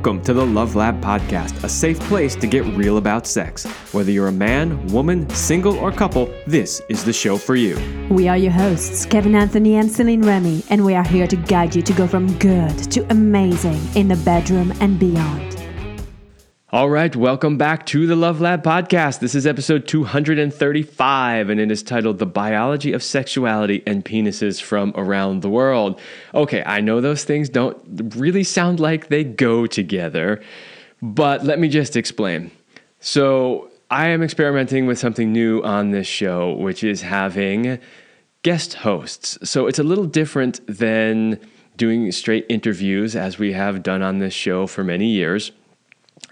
Welcome to the Love Lab Podcast, a safe place to get real about sex. Whether you're a man, woman, single, or couple, this is the show for you. We are your hosts, Kevin Anthony and Celine Remy, and we are here to guide you to go from good to amazing in the bedroom and beyond. All right, welcome back to the Love Lab podcast. This is episode 235, and it is titled The Biology of Sexuality and Penises from Around the World. Okay, I know those things don't really sound like they go together, but let me just explain. So, I am experimenting with something new on this show, which is having guest hosts. So, it's a little different than doing straight interviews as we have done on this show for many years.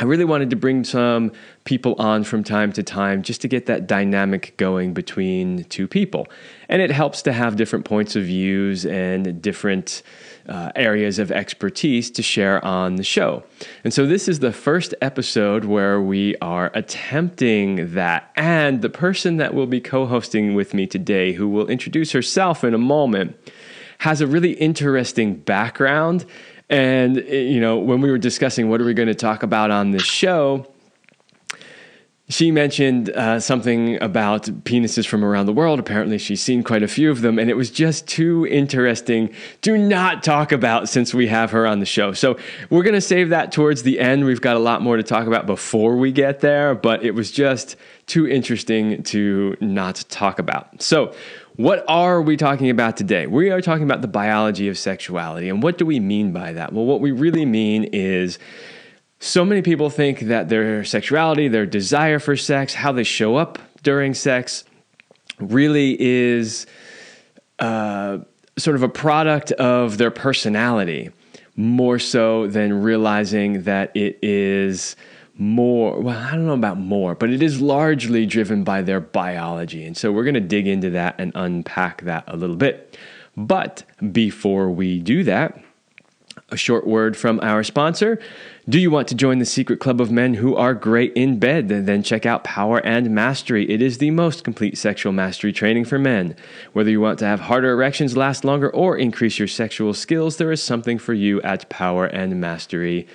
I really wanted to bring some people on from time to time just to get that dynamic going between two people. And it helps to have different points of views and different uh, areas of expertise to share on the show. And so this is the first episode where we are attempting that. And the person that will be co hosting with me today, who will introduce herself in a moment, has a really interesting background and, eh, you know, when we were discussing what are we going to talk about on this show, she mentioned uh, something about penises from around the world. Apparently, she's seen quite a few of them, and it was just too interesting to not talk about since we have her on the show. So, we're going to save that towards the end. We've got a lot more to talk about before we get there, but it was just too interesting to not talk about. So, what are we talking about today? We are talking about the biology of sexuality. And what do we mean by that? Well, what we really mean is so many people think that their sexuality, their desire for sex, how they show up during sex, really is uh, sort of a product of their personality, more so than realizing that it is more well i don't know about more but it is largely driven by their biology and so we're going to dig into that and unpack that a little bit but before we do that a short word from our sponsor. Do you want to join the secret club of men who are great in bed? Then check out Power and Mastery. It is the most complete sexual mastery training for men. Whether you want to have harder erections last longer or increase your sexual skills, there is something for you at Power and Mastery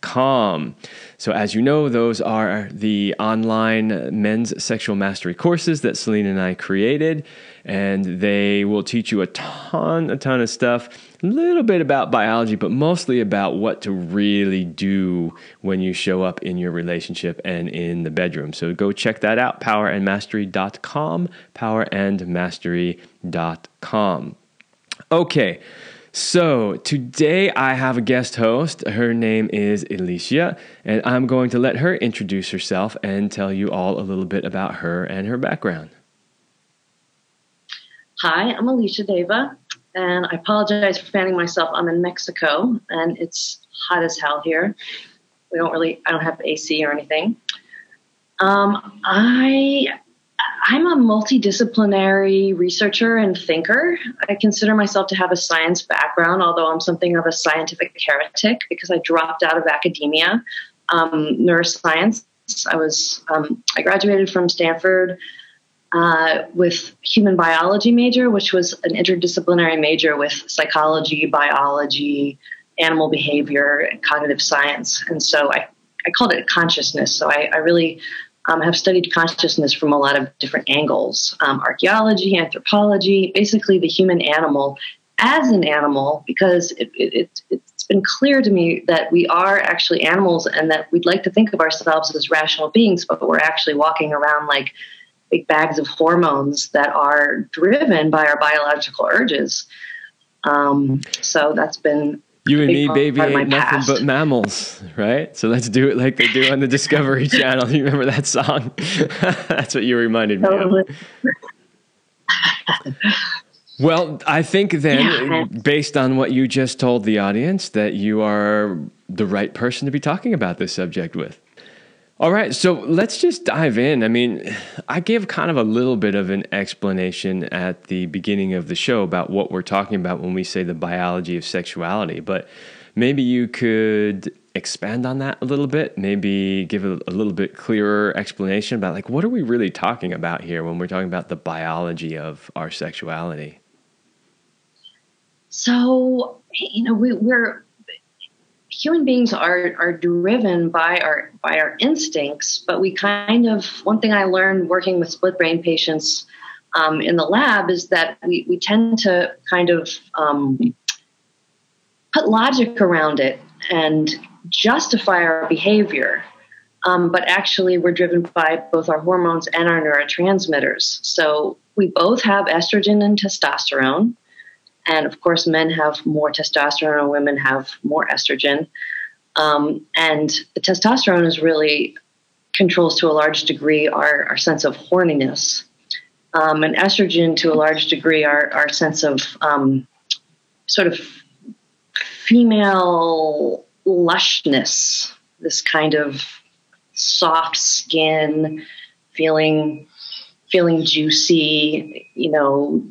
com. So, as you know, those are the online men's sexual mastery courses that Celine and I created, and they will teach you a ton, a ton of stuff, a little bit about biology, but mostly about what to really do when you show up in your relationship and in the bedroom. So, go check that out powerandmastery.com, powerandmastery.com. Okay. So, today I have a guest host. Her name is Elicia, and I'm going to let her introduce herself and tell you all a little bit about her and her background. Hi, I'm Elicia Deva, and I apologize for fanning myself. I'm in Mexico, and it's hot as hell here. We don't really, I don't have AC or anything. Um, I I'm a multidisciplinary researcher and thinker. I consider myself to have a science background, although I'm something of a scientific heretic because I dropped out of academia, um, neuroscience. I was um, I graduated from Stanford uh, with human biology major, which was an interdisciplinary major with psychology, biology, animal behavior, and cognitive science. And so I, I called it consciousness. So I, I really um, have studied consciousness from a lot of different angles um, archaeology, anthropology, basically the human animal as an animal, because it, it, it, it's been clear to me that we are actually animals and that we'd like to think of ourselves as rational beings, but we're actually walking around like big bags of hormones that are driven by our biological urges. Um, so that's been you and me, baby, ain't nothing but mammals, right? So let's do it like they do on the Discovery Channel. You remember that song? That's what you reminded me of. Well, I think then, yeah. based on what you just told the audience, that you are the right person to be talking about this subject with. All right, so let's just dive in. I mean, I gave kind of a little bit of an explanation at the beginning of the show about what we're talking about when we say the biology of sexuality, but maybe you could expand on that a little bit, maybe give a, a little bit clearer explanation about like what are we really talking about here when we're talking about the biology of our sexuality? So, you know, we, we're human beings are are driven by our by our instincts, but we kind of one thing I learned working with split brain patients um, in the lab is that we we tend to kind of um, put logic around it and justify our behavior. Um, but actually, we're driven by both our hormones and our neurotransmitters. So we both have estrogen and testosterone. And of course, men have more testosterone and women have more estrogen. Um, and the testosterone is really controls to a large degree our, our sense of horniness. Um, and estrogen, to a large degree, our, our sense of um, sort of female lushness, this kind of soft skin, feeling feeling juicy, you know,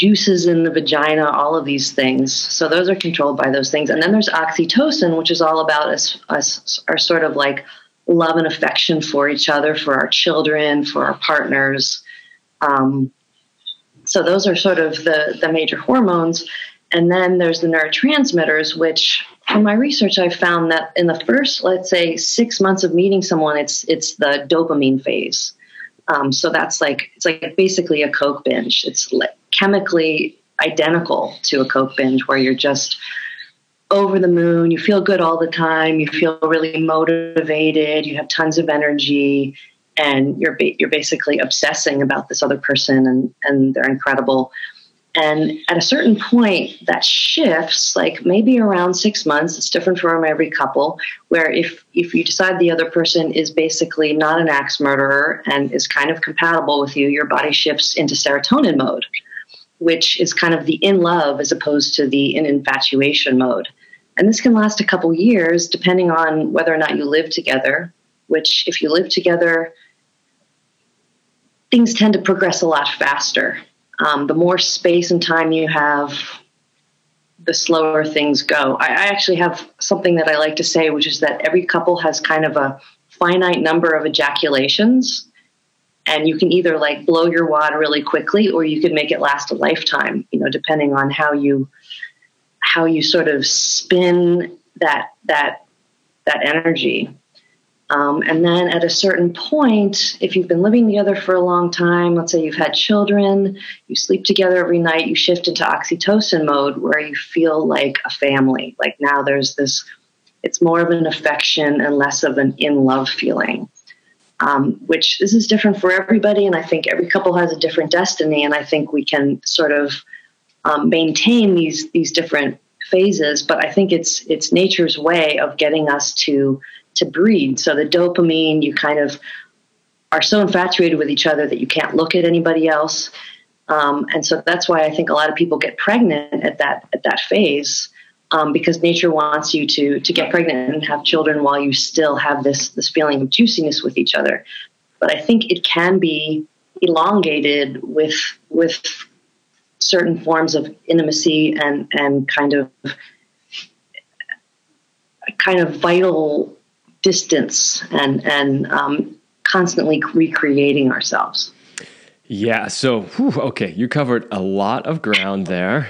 juices in the vagina, all of these things. So those are controlled by those things. And then there's oxytocin, which is all about us, us our sort of like love and affection for each other, for our children, for our partners. Um, so those are sort of the the major hormones. And then there's the neurotransmitters, which from my research, I've found that in the first, let's say, six months of meeting someone, it's it's the dopamine phase. Um, so that's like it's like basically a coke binge. It's like chemically identical to a coke binge, where you're just over the moon. You feel good all the time. You feel really motivated. You have tons of energy, and you're you're basically obsessing about this other person, and and they're incredible. And at a certain point, that shifts, like maybe around six months. It's different from every couple. Where if if you decide the other person is basically not an axe murderer and is kind of compatible with you, your body shifts into serotonin mode, which is kind of the in love as opposed to the in infatuation mode. And this can last a couple years, depending on whether or not you live together. Which, if you live together, things tend to progress a lot faster um, the more space and time you have, the slower things go. I, I actually have something that I like to say, which is that every couple has kind of a finite number of ejaculations and you can either like blow your wad really quickly or you can make it last a lifetime you know depending on how you how you sort of spin that that that energy um, and then at a certain point, if you've been living together for a long time, let's say you've had children, you sleep together every night, you shift into oxytocin mode where you feel like a family. Like now there's this, it's more of an affection and less of an in love feeling. Um, which this is different for everybody, and I think every couple has a different destiny, and I think we can sort of um, maintain these these different phases. But I think it's it's nature's way of getting us to to breed. So the dopamine, you kind of are so infatuated with each other that you can't look at anybody else. Um, and so that's why I think a lot of people get pregnant at that at that phase um, because nature wants you to to get pregnant and have children while you still have this this feeling of juiciness with each other. But I think it can be elongated with with certain forms of intimacy and and kind of kind of vital distance and and um, constantly recreating ourselves. Yeah. So, whew, okay, you covered a lot of ground there.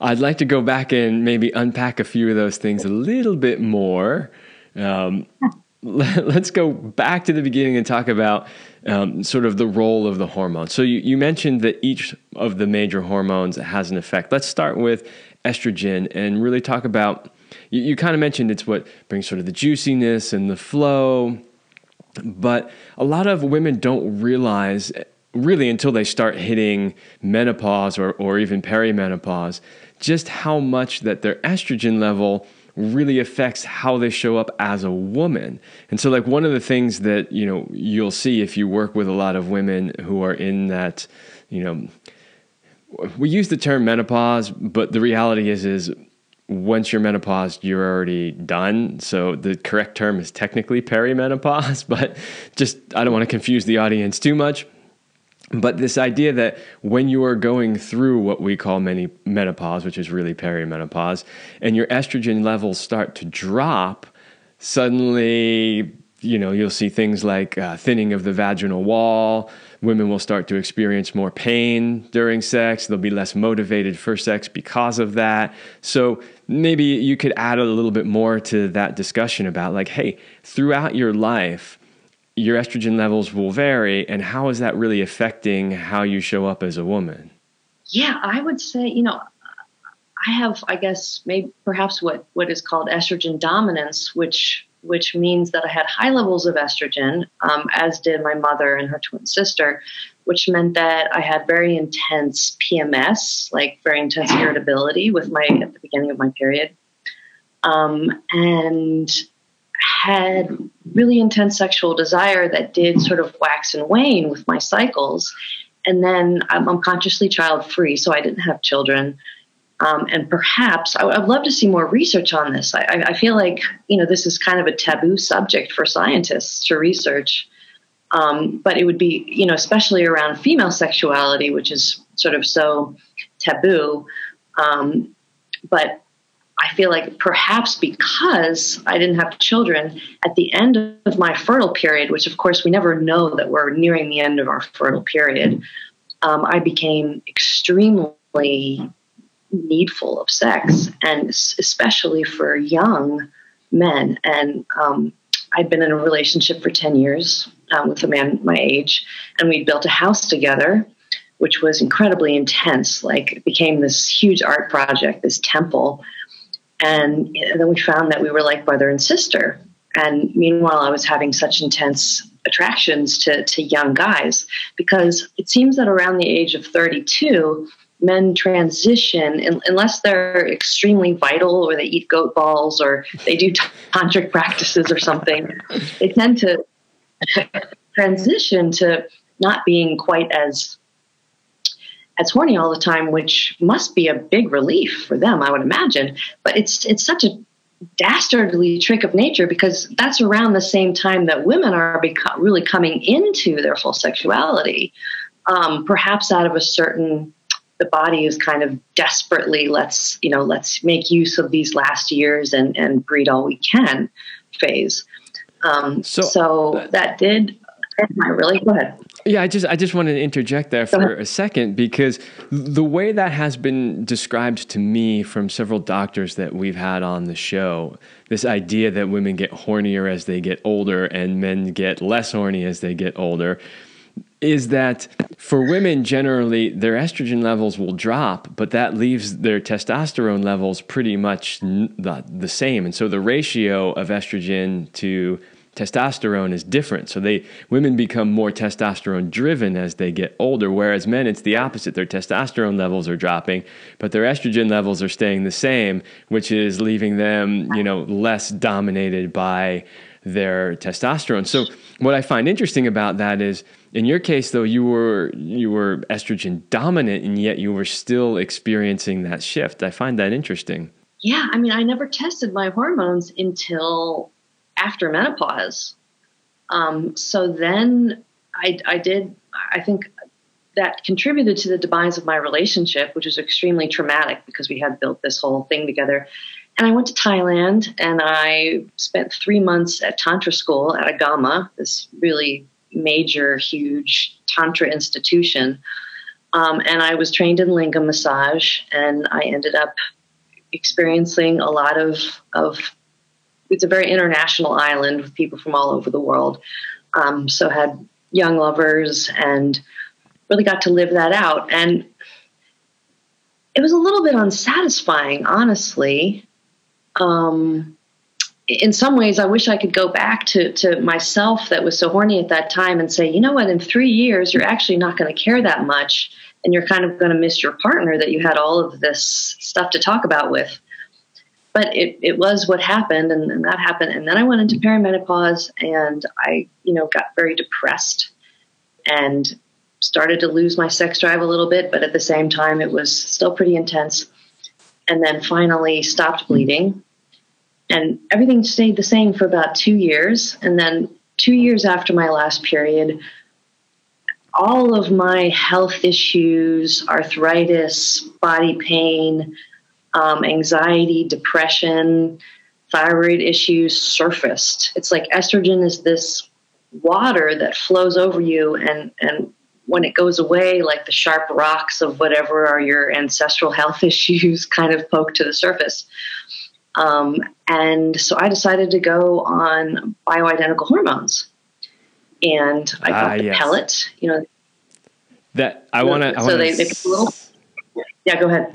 I'd like to go back and maybe unpack a few of those things a little bit more. Um, let's go back to the beginning and talk about um, sort of the role of the hormones. So you, you mentioned that each of the major hormones has an effect. Let's start with estrogen and really talk about you, you kind of mentioned it's what brings sort of the juiciness and the flow, but a lot of women don't realize really until they start hitting menopause or, or even perimenopause just how much that their estrogen level really affects how they show up as a woman. And so like one of the things that, you know, you'll see if you work with a lot of women who are in that, you know, we use the term menopause, but the reality is is once you're menopaused, you're already done. So the correct term is technically perimenopause, but just I don't want to confuse the audience too much. But this idea that when you are going through what we call many menopause, which is really perimenopause, and your estrogen levels start to drop, suddenly you know, you'll see things like uh, thinning of the vaginal wall. Women will start to experience more pain during sex. They'll be less motivated for sex because of that. So maybe you could add a little bit more to that discussion about, like, hey, throughout your life, your estrogen levels will vary, and how is that really affecting how you show up as a woman? Yeah, I would say, you know, I have, I guess, maybe perhaps what, what is called estrogen dominance, which which means that I had high levels of estrogen, um, as did my mother and her twin sister, which meant that I had very intense PMS, like very intense irritability with my at the beginning of my period, um, and had really intense sexual desire that did sort of wax and wane with my cycles. And then I'm, I'm consciously child free, so I didn't have children. Um, and perhaps I, would love to see more research on this. I, I, feel like you know this is kind of a taboo subject for scientists to research, um, but it would be you know especially around female sexuality, which is sort of so taboo. Um, but I feel like perhaps because I didn't have children at the end of my fertile period, which of course we never know that we're nearing the end of our fertile period, um, I became extremely needful of sex, and especially for young men. And um, I'd been in a relationship for 10 years um, with a man my age, and we'd built a house together, which was incredibly intense. Like, it became this huge art project, this temple. And, and then we found that we were like brother and sister. And meanwhile, I was having such intense attractions to, to young guys because it seems that around the age of 32, men transition unless they're extremely vital or they eat goat balls or they do tantric practices or something they tend to transition to not being quite as as horny all the time which must be a big relief for them i would imagine but it's it's such a dastardly trick of nature because that's around the same time that women are beco- really coming into their full sexuality um, perhaps out of a certain the body is kind of desperately let's you know let's make use of these last years and and breed all we can phase. Um, so, so that did. I really go ahead. Yeah, I just I just wanted to interject there for a second because the way that has been described to me from several doctors that we've had on the show, this idea that women get hornier as they get older and men get less horny as they get older is that for women generally their estrogen levels will drop but that leaves their testosterone levels pretty much the, the same. And so the ratio of estrogen to testosterone is different so they women become more testosterone driven as they get older whereas men it's the opposite their testosterone levels are dropping but their estrogen levels are staying the same which is leaving them you know less dominated by their testosterone so what i find interesting about that is in your case, though, you were you were estrogen dominant, and yet you were still experiencing that shift. I find that interesting. Yeah, I mean, I never tested my hormones until after menopause. Um, so then I, I did. I think that contributed to the demise of my relationship, which was extremely traumatic because we had built this whole thing together. And I went to Thailand and I spent three months at Tantra school at Agama, this really major, huge Tantra institution. Um, and I was trained in Lingam massage, and I ended up experiencing a lot of, of it's a very international island with people from all over the world. Um, so had young lovers and really got to live that out. And it was a little bit unsatisfying, honestly. Um, in some ways, I wish I could go back to, to myself that was so horny at that time and say, you know what, in three years, you're actually not going to care that much. And you're kind of going to miss your partner that you had all of this stuff to talk about with. But it, it was what happened, and, and that happened. And then I went into perimenopause and I, you know, got very depressed and started to lose my sex drive a little bit. But at the same time, it was still pretty intense. And then finally stopped bleeding and everything stayed the same for about two years. And then two years after my last period, all of my health issues, arthritis, body pain, um, anxiety, depression, thyroid issues surfaced. It's like estrogen is this water that flows over you and and when it goes away like the sharp rocks of whatever are your ancestral health issues kind of poke to the surface um, and so i decided to go on bioidentical hormones and i got Ah, the yes. pellet you know That I want to. So wanna they, they put a little yeah go ahead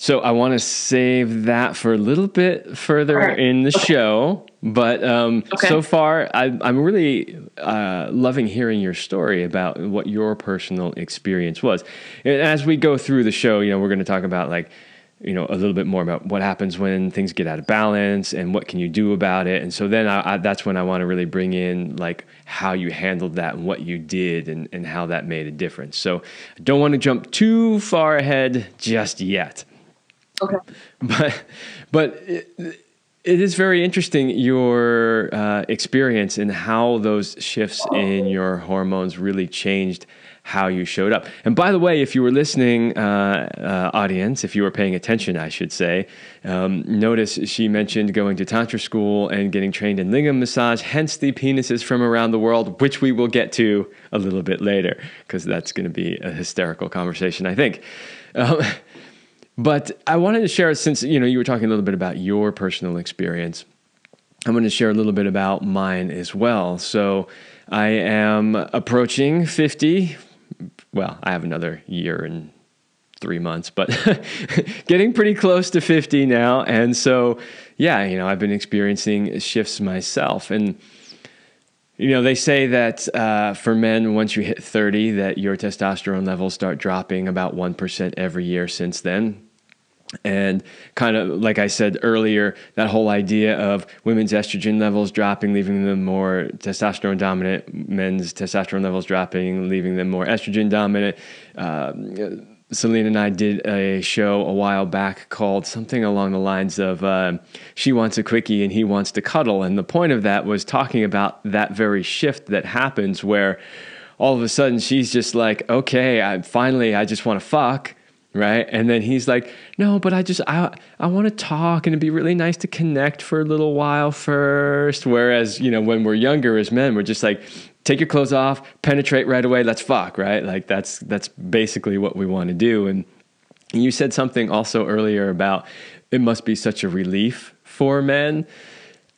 So I want to save that for a little bit further right. in the show. But um, Okay. so far, I, I'm really uh, loving hearing your story about what your personal experience was. And as we go through the show, you know, we're going to talk about like, you know, a little bit more about what happens when things get out of balance and what can you do about it. And so then I, I, that's when I want to really bring in like how you handled that and what you did and, and how that made a difference. So I don't want to jump too far ahead just yet okay but but it, it is very interesting your uh, experience and how those shifts in your hormones really changed how you showed up. And by the way, if you were listening, uh, uh, audience, if you were paying attention, I should say, um, notice she mentioned going to tantra school and getting trained in lingam massage. Hence the penises from around the world, which we will get to a little bit later because that's going to be a hysterical conversation, I think. Um, but I wanted to share since you know you were talking a little bit about your personal experience. I'm going to share a little bit about mine as well. So I am approaching 50. Well, I have another year and three months, but getting pretty close to 50 now. And so, yeah, you know, I've been experiencing shifts myself. And, you know, they say that uh, for men, once you hit 30, that your testosterone levels start dropping about 1% every year since then. And kind of like I said earlier, that whole idea of women's estrogen levels dropping, leaving them more testosterone dominant, men's testosterone levels dropping, leaving them more estrogen dominant. Um, Celine and I did a show a while back called something along the lines of uh, She Wants a Quickie and He Wants to Cuddle. And the point of that was talking about that very shift that happens where all of a sudden she's just like, okay, I, finally, I just want to fuck right? And then he's like no but i just i i want to talk and it'd be really nice to connect for a little while first. Whereas you know when we're younger as men we're just like take your clothes off penetrate right away let's fuck right? Like that's that's basically what we want to do. And you said something also earlier about it must be such a relief for men.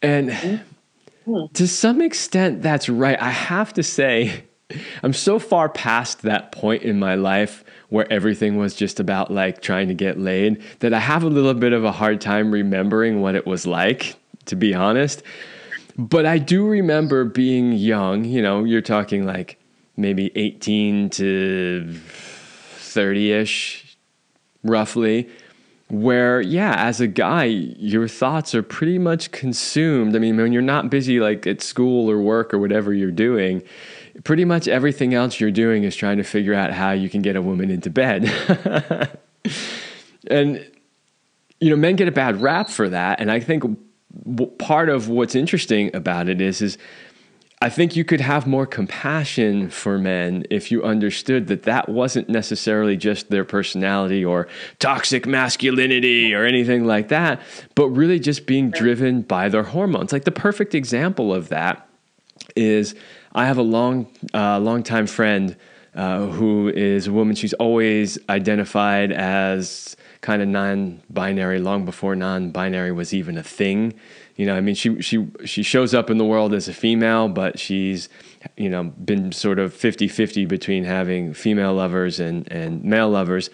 And mm-hmm. to some extent that's right. I have to say i'm so far past that point in my life where everything was just about like trying to get laid that I have a little bit of a hard time remembering what it was like, to be honest. But I do remember being young, you know, you're talking like maybe 18 to 30 ish, roughly, where, yeah, as a guy, your thoughts are pretty much consumed. I mean, when you're not busy like at school or work or whatever you're doing, pretty much everything else you're doing is trying to figure out how you can get a woman into bed. and, you know, men get a bad rap for that. And I think part of what's interesting about it is, is I think you could have more compassion for men if you understood that that wasn't necessarily just their personality or toxic masculinity or anything like that, but really just being driven by their hormones. Like the perfect example of that is I have a long, uh, long time friend uh, who is a woman. She's always identified as kind of non-binary, long before non-binary was even a thing. You know, I mean, she she she shows up in the world as a female, but she's you know been sort of 50-50 between having female lovers and and male lovers.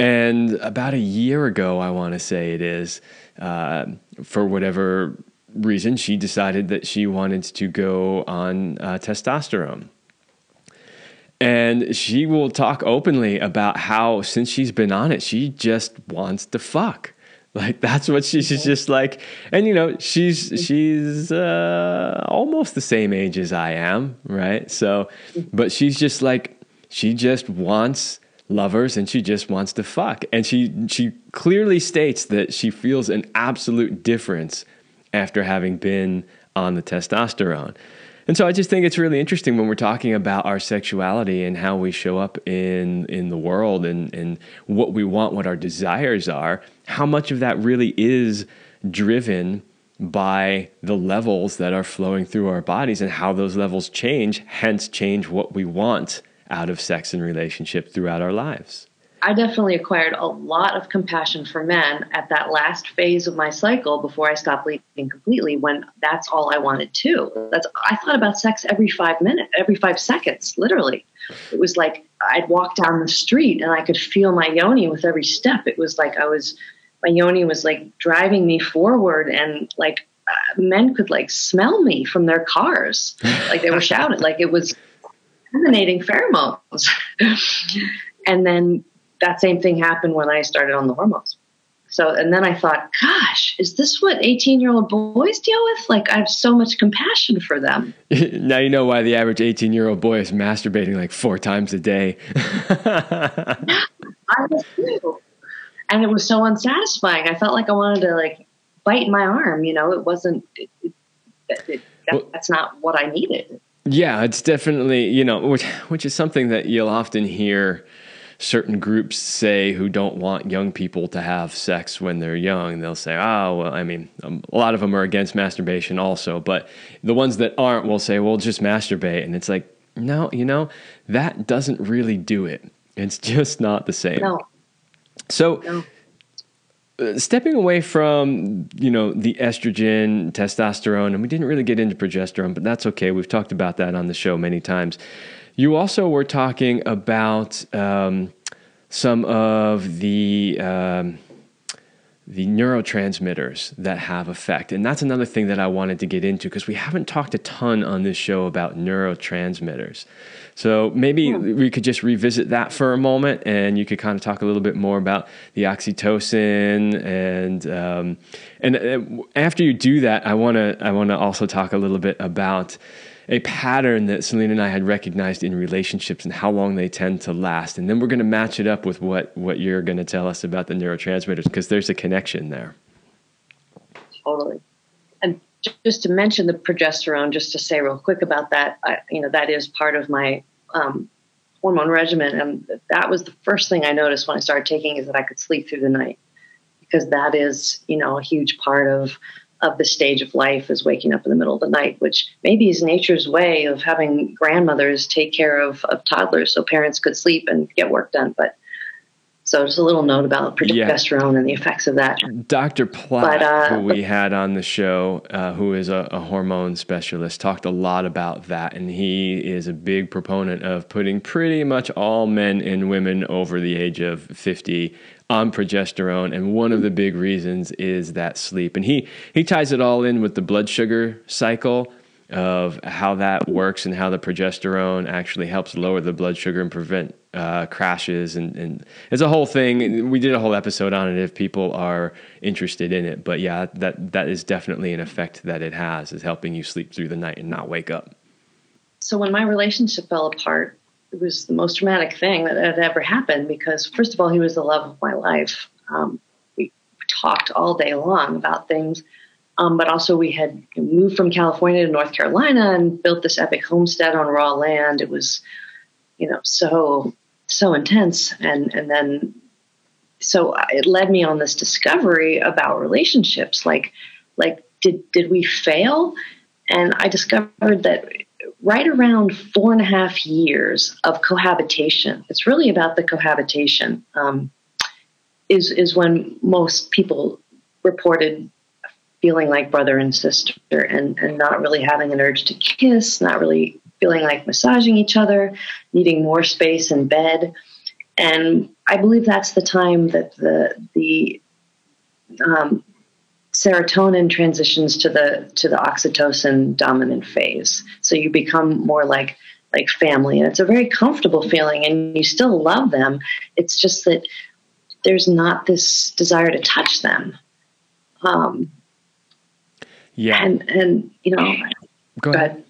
And about a year ago, I want to say it is, uh, for whatever reason, she decided that she wanted to go on uh, testosterone. And she will talk openly about how, since she's been on it, she just wants to fuck. Like that's what she's just like, and you know she's she's uh, almost the same age as I am, right? So, but she's just like she just wants lovers and she just wants to fuck, and she she clearly states that she feels an absolute difference after having been on the testosterone. And so I just think it's really interesting when we're talking about our sexuality and how we show up in in the world and, and what we want, what our desires are, how much of that really is driven by the levels that are flowing through our bodies and how those levels change, hence, change what we want out of sex and relationship throughout our lives. I definitely acquired a lot of compassion for men at that last phase of my cycle before I stopped bleeding completely when that's all I wanted to. That's I thought about sex every 5 minutes, every 5 seconds, literally. It was like I'd walk down the street and I could feel my yoni with every step. It was like I was my yoni was like driving me forward and like uh, men could like smell me from their cars. Like they were shouting like it was emanating pheromones. and then that same thing happened when I started on the hormones. So, and then I thought, gosh, is this what 18 year old boys deal with? Like, I have so much compassion for them. now you know why the average 18 year old boy is masturbating like four times a day. I was too. And it was so unsatisfying. I felt like I wanted to like bite my arm. You know, it wasn't, it, it, it, that, well, that's not what I needed. Yeah, it's definitely, you know, which, which is something that you'll often hear certain groups say who don't want young people to have sex when they're young. They'll say, oh, well, I mean, um, a lot of them are against masturbation also, but the ones that aren't will say, well, just masturbate. And it's like, no, you know, that doesn't really do it. It's just not the same. No. So, no. Uh, stepping away from you know the estrogen testosterone and we didn't really get into progesterone but that's okay we've talked about that on the show many times you also were talking about um, some of the um, the neurotransmitters that have effect, and that's another thing that I wanted to get into because we haven't talked a ton on this show about neurotransmitters. So maybe yeah. we could just revisit that for a moment, and you could kind of talk a little bit more about the oxytocin, and um, and uh, after you do that, I want to I want to also talk a little bit about a pattern that Celine and I had recognized in relationships and how long they tend to last. And then we're going to match it up with what, what you're going to tell us about the neurotransmitters because there's a connection there. Totally. And just to mention the progesterone, just to say real quick about that, I, you know, that is part of my um, hormone regimen. And that was the first thing I noticed when I started taking is that I could sleep through the night because that is, you know, a huge part of of the stage of life is waking up in the middle of the night, which maybe is nature's way of having grandmothers take care of, of toddlers so parents could sleep and get work done. But so just a little note about progesterone yeah. and the effects of that. Dr. Platt, but, uh, who we had on the show, uh, who is a, a, hormone specialist, talked a lot about that. And he is a big proponent of putting pretty much all men and women over the age of 50 on progesterone, and one of the big reasons is that sleep. And he he ties it all in with the blood sugar cycle of how that works and how the progesterone actually helps lower the blood sugar and prevent uh, crashes and, and it's a whole thing. We did a whole episode on it if people are interested in it. But yeah, that that is definitely an effect that it has is helping you sleep through the night and not wake up. So when my relationship fell apart, it was the most dramatic thing that had ever happened because, first of all, he was the love of my life. Um, we talked all day long about things, um, but also we had moved from California to North Carolina and built this epic homestead on raw land. It was, you know, so so intense, and and then so it led me on this discovery about relationships. Like, like did did we fail? And I discovered that right around four and a half years of cohabitation. It's really about the cohabitation. Um, is is when most people reported feeling like brother and sister and, and not really having an urge to kiss, not really feeling like massaging each other, needing more space in bed. And I believe that's the time that the the um, serotonin transitions to the to the oxytocin dominant phase. So you become more like like family, and it's a very comfortable feeling, and you still love them. It's just that there's not this desire to touch them. Um, yeah, and and you know, go, go ahead. ahead.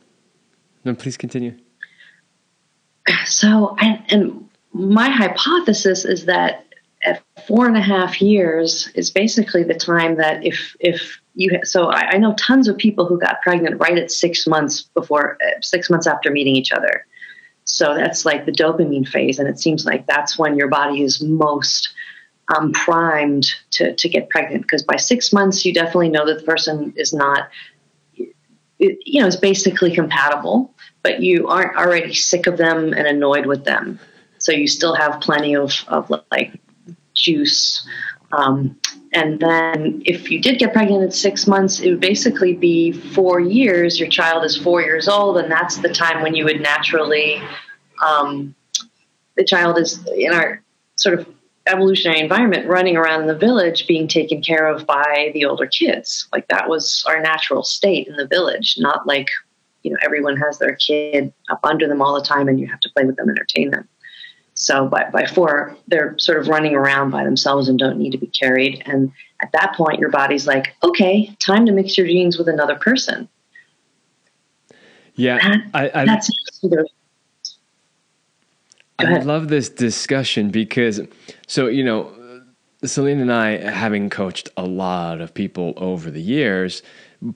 No, please continue. So, and my hypothesis is that at four and a half years is basically the time that if if you so I, I, know tons of people who got pregnant right at six months before uh, six months after meeting each other so that's like the dopamine phase and it seems like that's when your body is most um, primed to, to get pregnant because by six months you definitely know that the person is not you know is basically compatible but you aren't already sick of them and annoyed with them. So you still have plenty of, of like juice um, and then if you did get pregnant at six months it would basically be four years. Your child is four years old and that's the time when you would naturally um, the child is in our sort of evolutionary environment running around in the village being taken care of by the older kids. Like that was our natural state in the village not like you know everyone has their kid up under them all the time and you have to play with them entertain them. So by, by four they're sort of running around by themselves and don't need to be carried. And at that point your body's like okay time to mix your genes with another person. Yeah that, I, I, that's I love this discussion because, so, you know, Celine and I, having coached a lot of people over the years,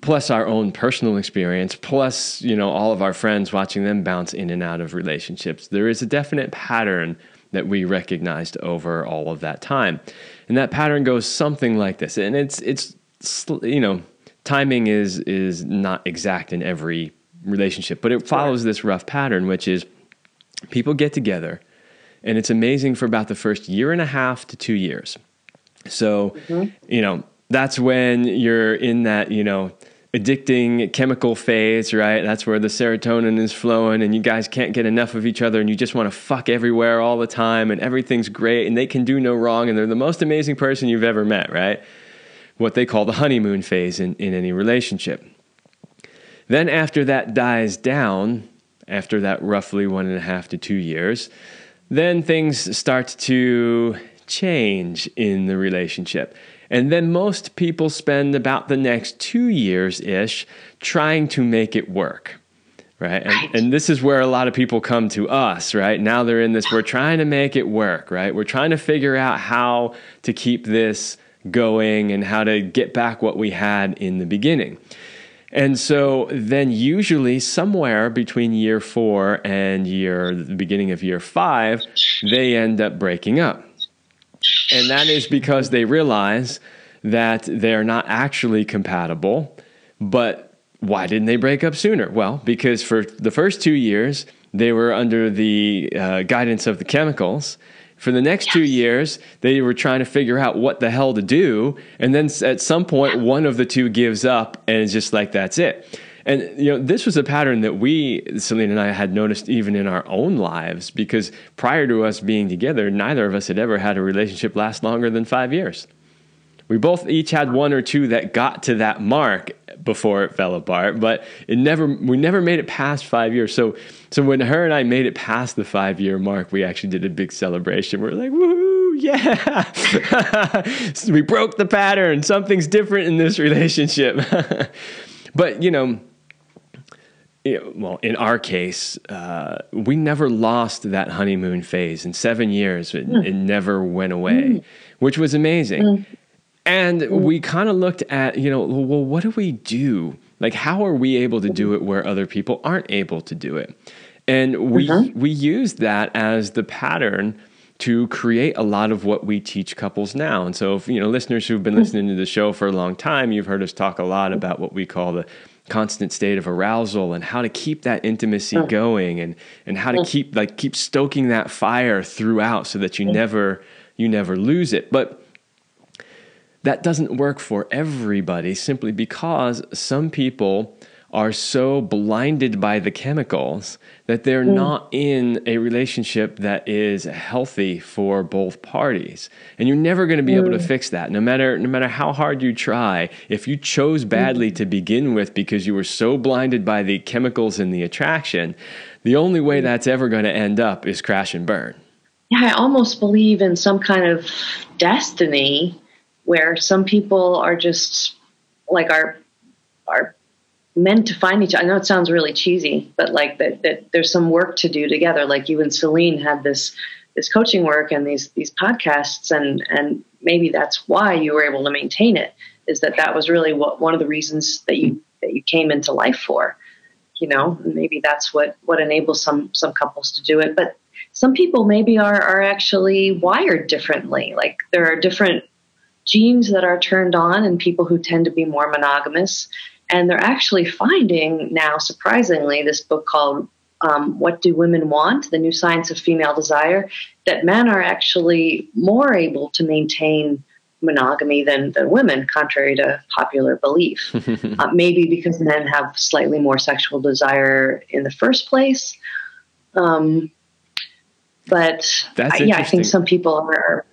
plus our own personal experience, plus, you know, all of our friends watching them bounce in and out of relationships, there is a definite pattern that we recognized over all of that time. And that pattern goes something like this. And it's, it's, you know, timing is, is not exact in every relationship, but it follows this rough pattern, which is, people get together, and it's amazing for about the first year and a half to two years. So, mm-hmm. you know, that's when you're in that, you know, addicting chemical phase, right? That's where the serotonin is flowing and you guys can't get enough of each other and you just want to fuck everywhere all the time and everything's great and they can do no wrong and they're the most amazing person you've ever met, right? What they call the honeymoon phase in, in any relationship. Then after that dies down, after that roughly one and a half to two years, then things start to change in the relationship. And then most people spend about the next two years ish trying to make it work. Right? And, and this is where a lot of people come to us, right? Now they're in this, we're trying to make it work, right? We're trying to figure out how to keep this going and how to get back what we had in the beginning. And so then usually somewhere between year four and year the beginning of year five, they end up breaking up. And that is because they realize that they're not actually compatible. But why didn't they break up sooner? Well, because for the first two years, they were under the uh, guidance of the chemicals for the next two years, they were trying to figure out what the hell to do. And then at some point, one of the two gives up and it's just like, that's it. And you know, this was a pattern that we, Celine and I, had noticed even in our own lives because prior to us being together, neither of us had ever had a relationship last longer than five years. We both each had one or two that got to that mark before it fell apart, but it never we never made it past five years. So so when her and I made it past the five year mark, we actually did a big celebration. We're like, woohoo, yeah. so we broke the pattern. Something's different in this relationship. but you know, well, in our case, uh, we never lost that honeymoon phase. In seven years, it, mm. it never went away, mm. which was amazing. Mm. And mm. we kind of looked at, you know, well, what do we do? Like, how are we able to do it where other people aren't able to do it? And we mm-hmm. we use that as the pattern to create a lot of what we teach couples now. And so, if you know, listeners who've been mm. listening to the show for a long time, you've heard us talk a lot about what we call the constant state of arousal and how to keep that intimacy mm. going and and how to keep like keep stoking that fire throughout so that you never you never lose it. But that doesn't work for everybody simply because some people are so blinded by the chemicals that they're mm. not in a relationship that is healthy for both parties and you're never going to be mm. able to mm. fix that no matter no matter how hard you try if you chose badly mm. to begin with because you were so blinded by the chemicals and the attraction the only way mm. that's ever going to end up is crash and burn yeah i almost believe in some kind of destiny where some people are just like are are meant to find each other. I know it sounds really cheesy, but like that, that there's some work to do together. Like you and Celine had this this coaching work and these these podcasts, and and maybe that's why you were able to maintain it. Is that that was really what one of the reasons that you that you came into life for? You know, maybe that's what what enables some some couples to do it. But some people maybe are, are actually wired differently. Like there are different genes that are turned on in people who tend to be more monogamous. And they're actually finding now, surprisingly, this book called um, What Do Women Want? The New Science of Female Desire, that men are actually more able to maintain monogamy than, than women, contrary to popular belief. uh, maybe because men have slightly more sexual desire in the first place. Um, but I, yeah, I think some people are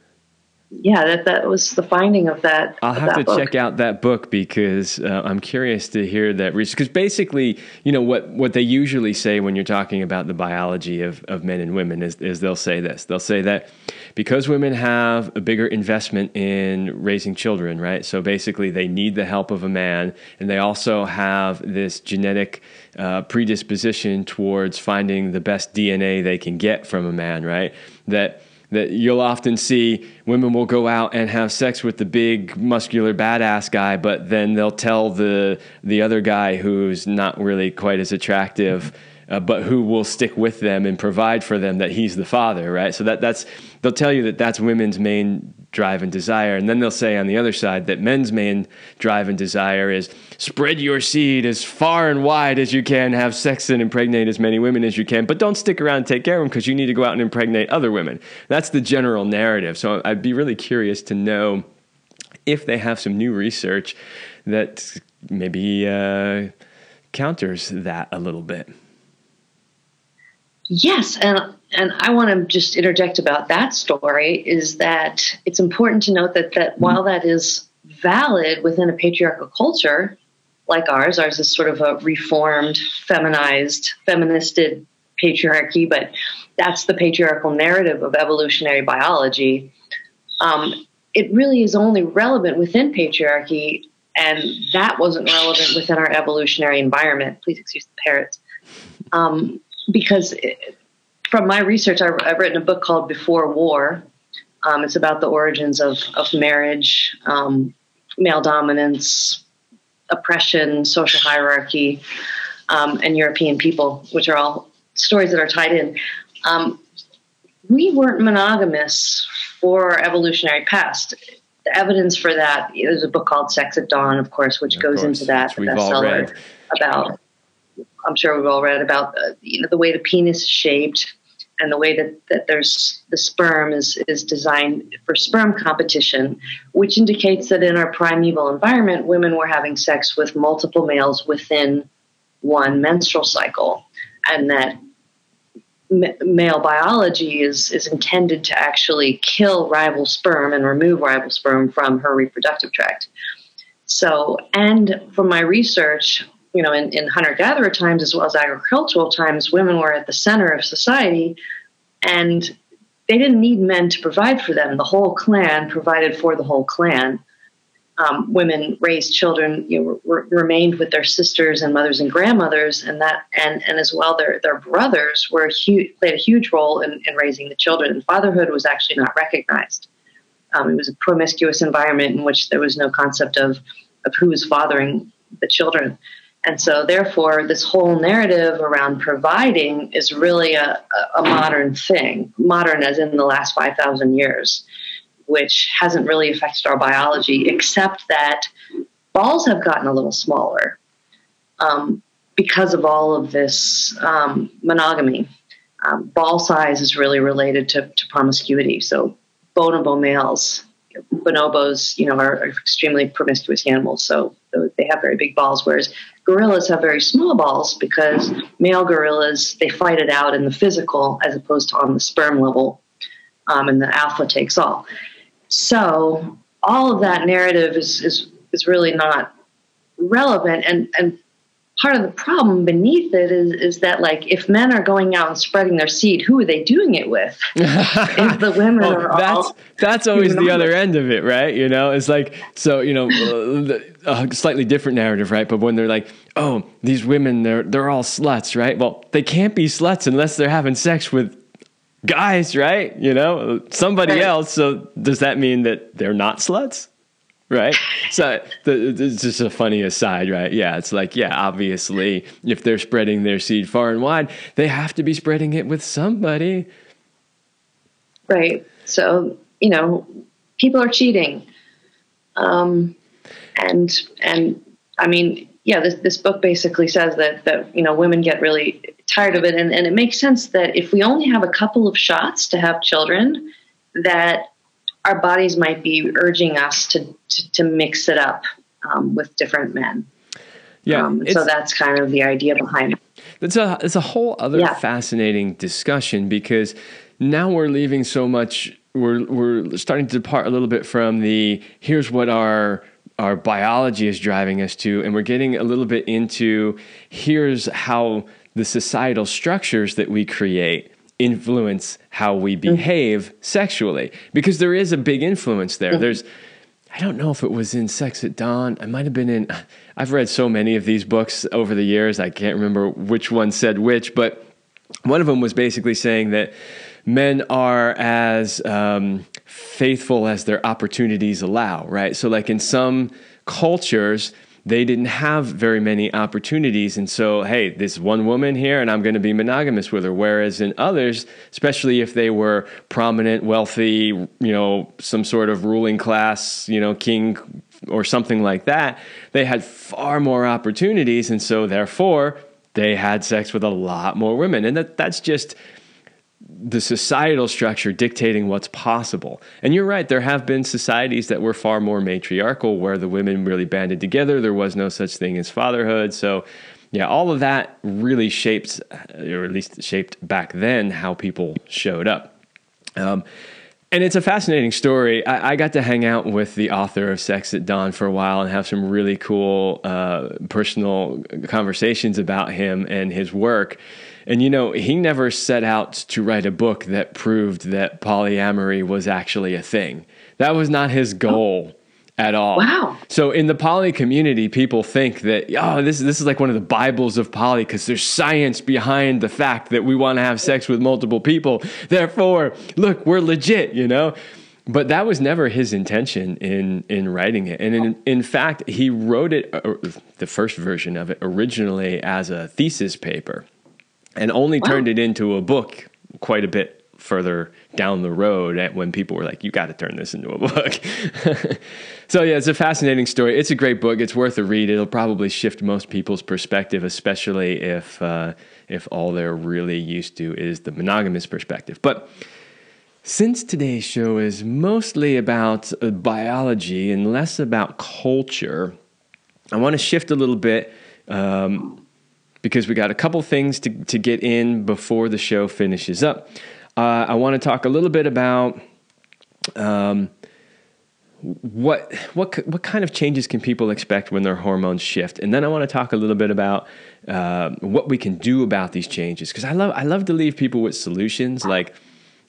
yeah, that that was the finding of that. I'll of have that to book. check out that book because uh, I'm curious to hear that research. Because basically, you know what what they usually say when you're talking about the biology of, of men and women is is they'll say this. They'll say that because women have a bigger investment in raising children, right? So basically, they need the help of a man, and they also have this genetic uh, predisposition towards finding the best DNA they can get from a man, right? That that you'll often see women will go out and have sex with the big muscular badass guy but then they'll tell the the other guy who's not really quite as attractive uh, but who will stick with them and provide for them that he's the father right? So that that's they'll tell you that that's women's main drive and desire. And then they'll say on the other side that men's main drive and desire is spread your seed as far and wide as you can have sex and impregnate as many women as you can but don't stick around and take care of them because you need to go out and impregnate other women. That's the general narrative. So i'd be really curious to know if they have some new research that maybe uh, counters that a little bit Yes, and and I want to just interject about that story is that it's important to note that that while that is valid within a patriarchal culture like ours, ours is sort of a reformed, feminized, feministed patriarchy, but that's the patriarchal narrative of evolutionary biology. Um, it really is only relevant within patriarchy, and that wasn't relevant within our evolutionary environment. Please excuse the parrots. Um, because it, from my research, I, have written a book called Before War. Um, it's about the origins of, of marriage, um, male dominance, oppression, social hierarchy, um, and European people, which are all stories that are tied in. Um, we weren't monogamous for our evolutionary past. The evidence for that, there's a book called Sex at Dawn, of course, which Of goes course, into that which we've all read. bestseller about I'm sure we've all read about uh, you know the way the penis is shaped and the way that, that there's the sperm is is designed for sperm competition, which indicates that in our primeval environment, women were having sex with multiple males within one menstrual cycle, and that m- male biology is is intended to actually kill rival sperm and remove rival sperm from her reproductive tract. So, and from my research, you know, in, in hunter gatherer times as well as agricultural times, women were at the center of society and they didn't need men to provide for them. The whole clan provided for the whole clan. Um, women raised children, you know, re- remained with their sisters and mothers and grandmothers, and that, and and as well, their their brothers were played a huge role in, in raising the children. And fatherhood was actually not recognized. Um, it was a promiscuous environment in which there was no concept of of who was fathering the children. And so, therefore, this whole narrative around providing is really a, a modern thing, modern as in the last 5,000 years, which hasn't really affected our biology, except that balls have gotten a little smaller um, because of all of this um, monogamy. Um, ball size is really related to, to promiscuity. So, bonobo males, bonobos, you know, are, extremely promiscuous animals. So, they have very big balls, whereas gorillas have very small balls because male gorillas they fight it out in the physical as opposed to on the sperm level, um, and the alpha takes all. So all of that narrative is is is really not relevant, and and part of the problem beneath it is is that like if men are going out and spreading their seed, who are they doing it with? if the women Oh, are that's all that's always the other end of it, right? You know, it's like so you know uh, a slightly different narrative, right? But when they're like, oh, these women, they're they're all sluts, right? Well, they can't be sluts unless they're having sex with guys, right? You know, somebody Right. else. So does that mean that they're not sluts? Right. So the, it's just a funny aside, right? Yeah. It's like, yeah, obviously, if they're spreading their seed far and wide, they have to be spreading it with somebody. Right. So, you know, people are cheating. Um, and, and I mean, yeah, this, this book basically says that, that, you know, women get really tired of it. And, and it makes sense that if we only have a couple of shots to have children, that our bodies might be urging us to, to, to mix it up um, with different men. Yeah. Um, so that's kind of the idea behind it. It's a, it's a whole other yeah. fascinating discussion because now we're leaving so much we're we're starting to depart a little bit from the here's what our our biology is driving us to and we're getting a little bit into here's how the societal structures that we create influence how we mm-hmm. behave mm-hmm. sexually because there is a big influence there mm-hmm. there's I don't know if it was in Sex at Dawn. I might have been in. I've read so many of these books over the years. I can't remember which one said which, but one of them was basically saying that men are as um, faithful as their opportunities allow, right? So, like in some cultures, they didn't have very many opportunities. And so, hey, this one woman here, and I'm going to be monogamous with her. Whereas in others, especially if they were prominent, wealthy, you know, some sort of ruling class, you know, king or something like that, they had far more opportunities. And so, therefore, they had sex with a lot more women. And that, that's just the societal structure dictating what's possible. And you're right, there have been societies that were far more matriarchal where the women really banded together. There was no such thing as fatherhood. So, yeah, all of that really shaped, or at least shaped back then, how people showed up. Um, and it's a fascinating story. I, I, got to hang out with the author of Sex at Dawn for a while and have some really cool uh, personal conversations about him and his work. And you know, he never set out to write a book that proved that polyamory was actually a thing. That was not his goal. Oh. At all. Wow. So in the poly community, people think that oh, this this is like one of the bibles of poly because there's science behind the fact that we want to have sex with multiple people. Therefore, look, we're legit, you know but that was never his intention in in writing it and in, in fact he wrote it uh, the first version of it originally as a thesis paper and only wow. turned it into a book quite a bit further down the road when people were like, you got to turn this into a book. so, yeah, it's a fascinating story. It's a great book. It's worth a read. It'll probably shift most people's perspective, especially if, uh, if all they're really used to is the monogamous perspective. But since today's show is mostly about uh, biology and less about culture, I want to shift a little bit. Um, because we got a couple things to, to get in before the show finishes up. Uh, I want to talk a little bit about um, what what what kind of changes can people expect when their hormones shift, and then I want to talk a little bit about uh, what we can do about these changes. Because I love I love to leave people with solutions, like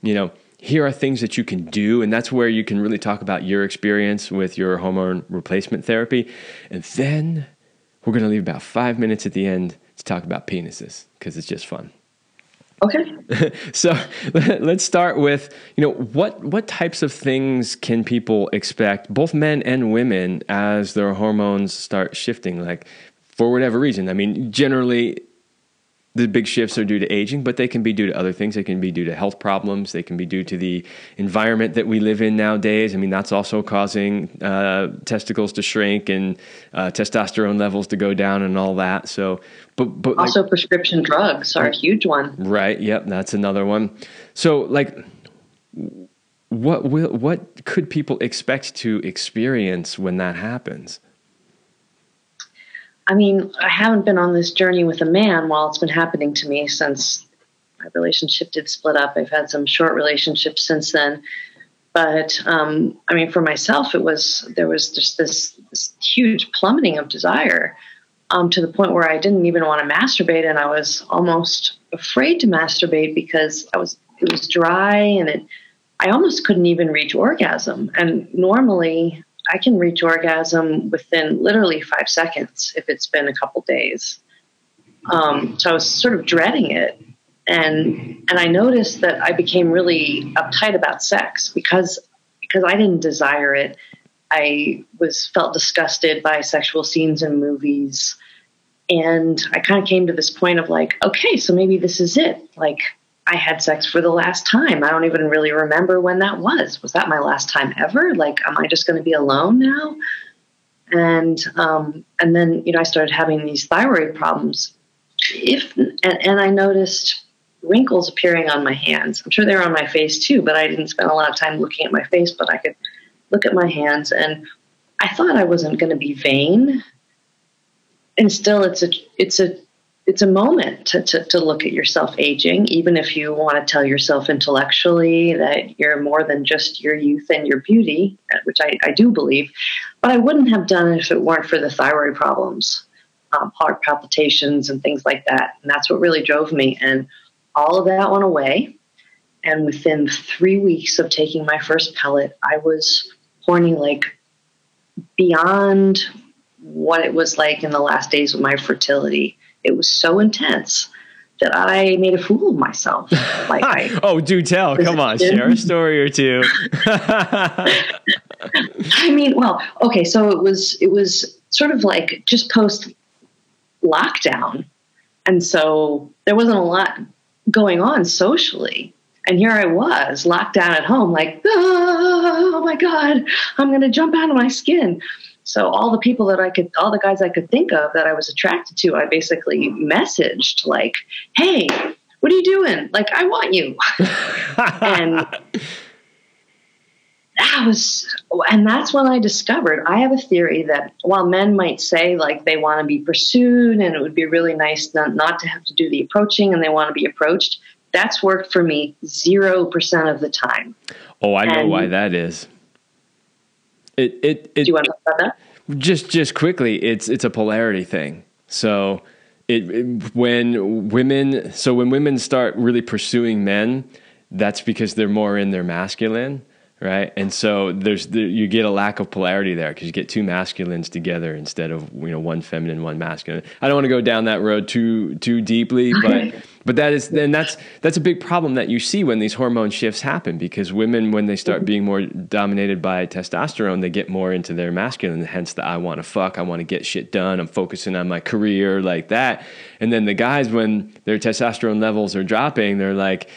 you know here are things that you can do and that's where you can really talk about your experience with your hormone replacement therapy and then we're going to leave about five minutes at the end talk about penises because it's just fun. Okay. so let's start with you know what what types of things can people expect, both men and women, as their hormones start shifting, like for whatever reason. I mean, generally the big shifts are due to aging, but they can be due to other things. They can be due to health problems. They can be due to the environment that we live in nowadays. I mean, that's also causing uh, testicles to shrink and uh, testosterone levels to go down and all that. So, but but also like, prescription drugs are a huge one. Right. Yep. That's another one. So, like, what will what could people expect to experience when that happens? I mean, I haven't been on this journey with a man while it's been happening to me since my relationship did split up. I've had some short relationships since then. But um, I mean, for myself, it was there was just this, this huge plummeting of desire um, to the point where I didn't even want to masturbate, and I was almost afraid to masturbate because I was it was dry and it I almost couldn't even reach orgasm. And normally, I can reach orgasm within literally five seconds if it's been a couple days. Um, so I was sort of dreading it, and and I noticed that I became really uptight about sex because because I didn't desire it. I was felt disgusted by sexual scenes in movies, and I kind of came to this point of like, okay, so maybe this is it. Like I had sex for the last time. I don't even really remember when that was. Was that my last time ever? Like, am I just going to be alone now? And um, and then you know I started having these thyroid problems. If and, and I noticed wrinkles appearing on my hands. I'm sure they were on my face too, but I didn't spend a lot of time looking at my face. But I could look at my hands, and I thought I wasn't going to be vain. And still, it's a it's a it's a moment to, to, to, look at yourself aging, even if you want to tell yourself intellectually that you're more than just your youth and your beauty, which I, I do believe. But I wouldn't have done it if it weren't for the thyroid problems, um, heart palpitations, and things like that. And that's what really drove me. And all of that went away. And within three weeks of taking my first pellet, I was horny like beyond what it was like in the last days of my fertility it was so intense that I made a fool of myself. Like, I, oh, do tell! Come on, share a story or two. I mean, well, okay, so it was it was sort of like just post lockdown, and so there wasn't a lot going on socially. And here I was, locked down at home, like, ah, oh my God, I'm going to jump out of my skin. So all the people that I could, all the guys I could think of that I was attracted to, I basically messaged like, "Hey, what are you doing? Like, I want you." and that was, and that's when I discovered I have a theory that while men might say like they want to be pursued and it would be really nice not, not to have to do the approaching and they want to be approached, that's worked for me zero percent of the time. Oh, I know and, why that is. It it it. Do you want to talk about that? Just just quickly, it's it's a polarity thing. So it, it when women so when women start really pursuing men, that's because they're more in their masculine right? And so there's the, you get a lack of polarity there because you get two masculines together instead of you know one feminine, one masculine. I don't want to go down that road too too deeply, but but that is then that's that's a big problem that you see when these hormone shifts happen because women when they start being more dominated by testosterone, they get more into their masculine. Hence the I want to fuck, I want to get shit done, I'm focusing on my career like that. And then the guys when their testosterone levels are dropping, they're like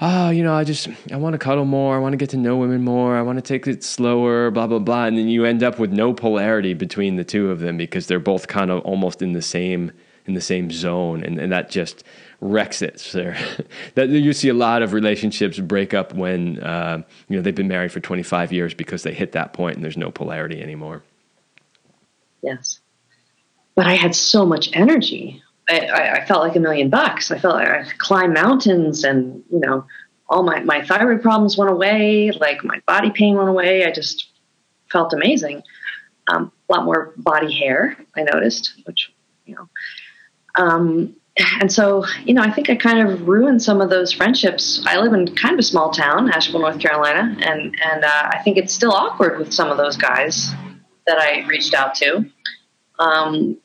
oh, you know, I just I want to cuddle more. I want to get to know women more. I want to take it slower. Blah blah blah. And then you end up with no polarity between the two of them because they're both kind of almost in the same in the same zone, and, and that just wrecks it. So that you see a lot of relationships break up when uh, you know they've been married for 25 years because they hit that point and there's no polarity anymore. Yes, but I had so much energy. I, I, felt like a million bucks. I felt like I could climb mountains and, you know, all my, my thyroid problems went away. Like my body pain went away. I just felt amazing. Um, a lot more body hair, I noticed, which, you know, um, and so, you know, I think I kind of ruined some of those friendships. I live in kind of a small town, Asheville, North Carolina, and and uh, I think it's still awkward with some of those guys that I reached out to. Um,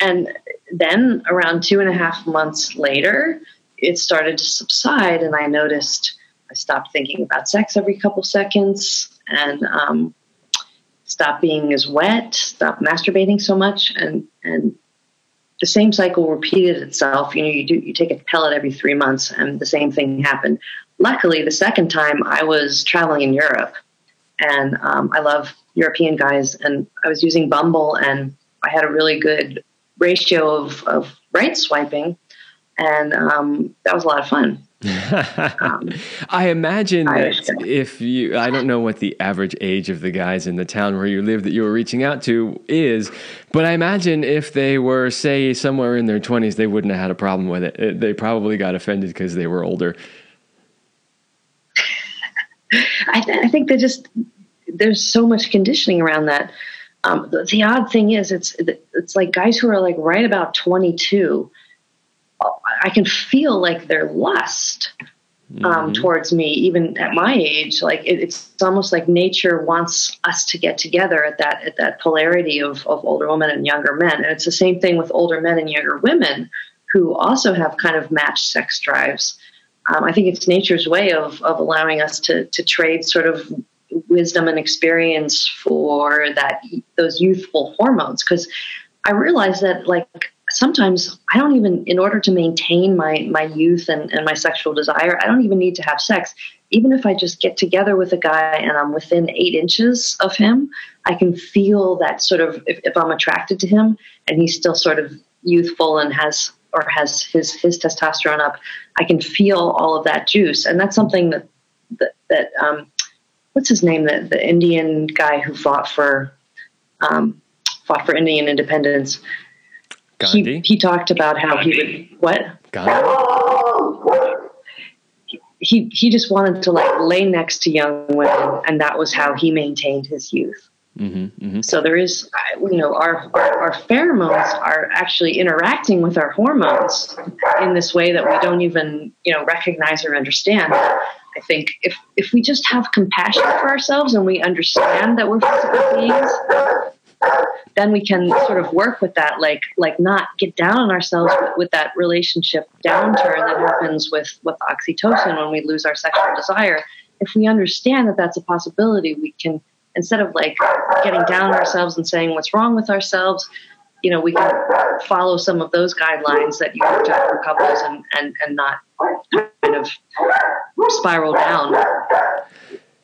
and then around two and a half months later, it started to subside, and I noticed I stopped thinking about sex every couple seconds and um, stopped being as wet, stopped masturbating so much, and and the same cycle repeated itself. You know, you do you take a pellet every three months, and the same thing happened. Luckily, the second time I was traveling in Europe, and um, I love European guys, and I was using Bumble, and I had a really good ratio of, of right swiping, and um, that was a lot of fun. um, I imagine that if you, I don't know what the average age of the guys in the town where you live that you were reaching out to is, but I imagine if they were, say, somewhere in their 20s, they wouldn't have had a problem with it. They probably got offended because they were older. I, th- I think they just, there's so much conditioning around that. Um, the, the, odd thing is, it's it's like guys who are like right about 22. I can feel like their lust um, mm-hmm. towards me, even at my age. Like it, it's almost like nature wants us to get together at that at that polarity of of older women and younger men. And it's the same thing with older men and younger women who also have kind of matched sex drives. Um, I think it's nature's way of of allowing us to to trade sort of wisdom and experience for that those youthful hormones because i realized that like sometimes I don't even, in order to maintain my my youth and, and my sexual desire, I don't even need to have sex. Even if I just get together with a guy and I'm within eight inches of him, I can feel that sort of if, if I'm attracted to him and he's still sort of youthful and has or has his his testosterone up, I can feel all of that juice, and that's something that that, that um, what's his name the the Indian guy who fought for um, fought for Indian independence. Gandhi. He, he talked about how he would what Gandhi. he he just wanted to like lay next to young women, and that was how he maintained his youth. Mm-hmm, mm-hmm. So there is, you know, our, our, our pheromones are actually interacting with our hormones in this way that we don't even, you know, recognize or understand. I think if if we just have compassion for ourselves and we understand that we're physical beings, then we can sort of work with that, like like not get down on ourselves with, with that relationship downturn that happens with with oxytocin when we lose our sexual desire. If we understand that that's a possibility, we can instead of like getting down on ourselves and saying what's wrong with ourselves, you know, we can follow some of those guidelines that you worked out for couples and, and, and not kind of spiral down.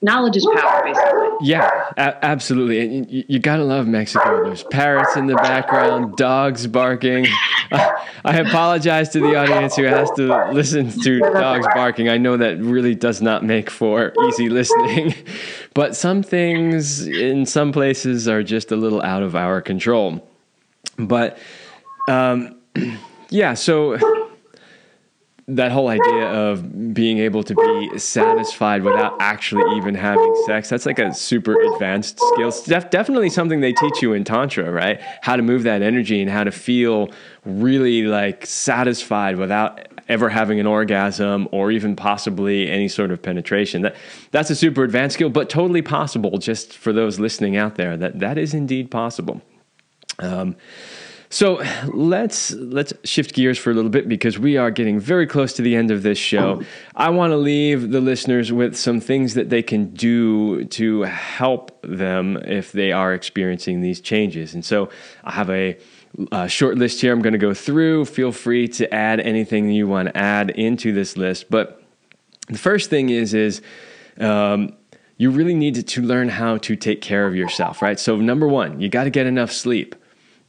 Knowledge is power, basically. Yeah, a- absolutely. And you, you got to love Mexico. There's parrots in the background, dogs barking. I apologize to the audience who has to listen to dogs barking. I know that really does not make for easy listening, but some things in some places are just a little out of our control. But um, yeah, so that whole idea of being able to be satisfied without actually even having sex that's like a super advanced skill. Definitely something they teach you in tantra right? How to move that energy and how to feel really like satisfied without ever having an orgasm or even possibly any sort of penetration. That that's a super advanced skill but totally possible just for those listening out there that that is indeed possible. Um, so let's let's shift gears for a little bit because we are getting very close to the end of this show. I want to leave the listeners with some things that they can do to help them if they are experiencing these changes. And so I have a, a short list here. I'm going to go through. Feel free to add anything you want to add into this list. But the first thing is is um, you really need to, to learn how to take care of yourself, right? So number one, you got to get enough sleep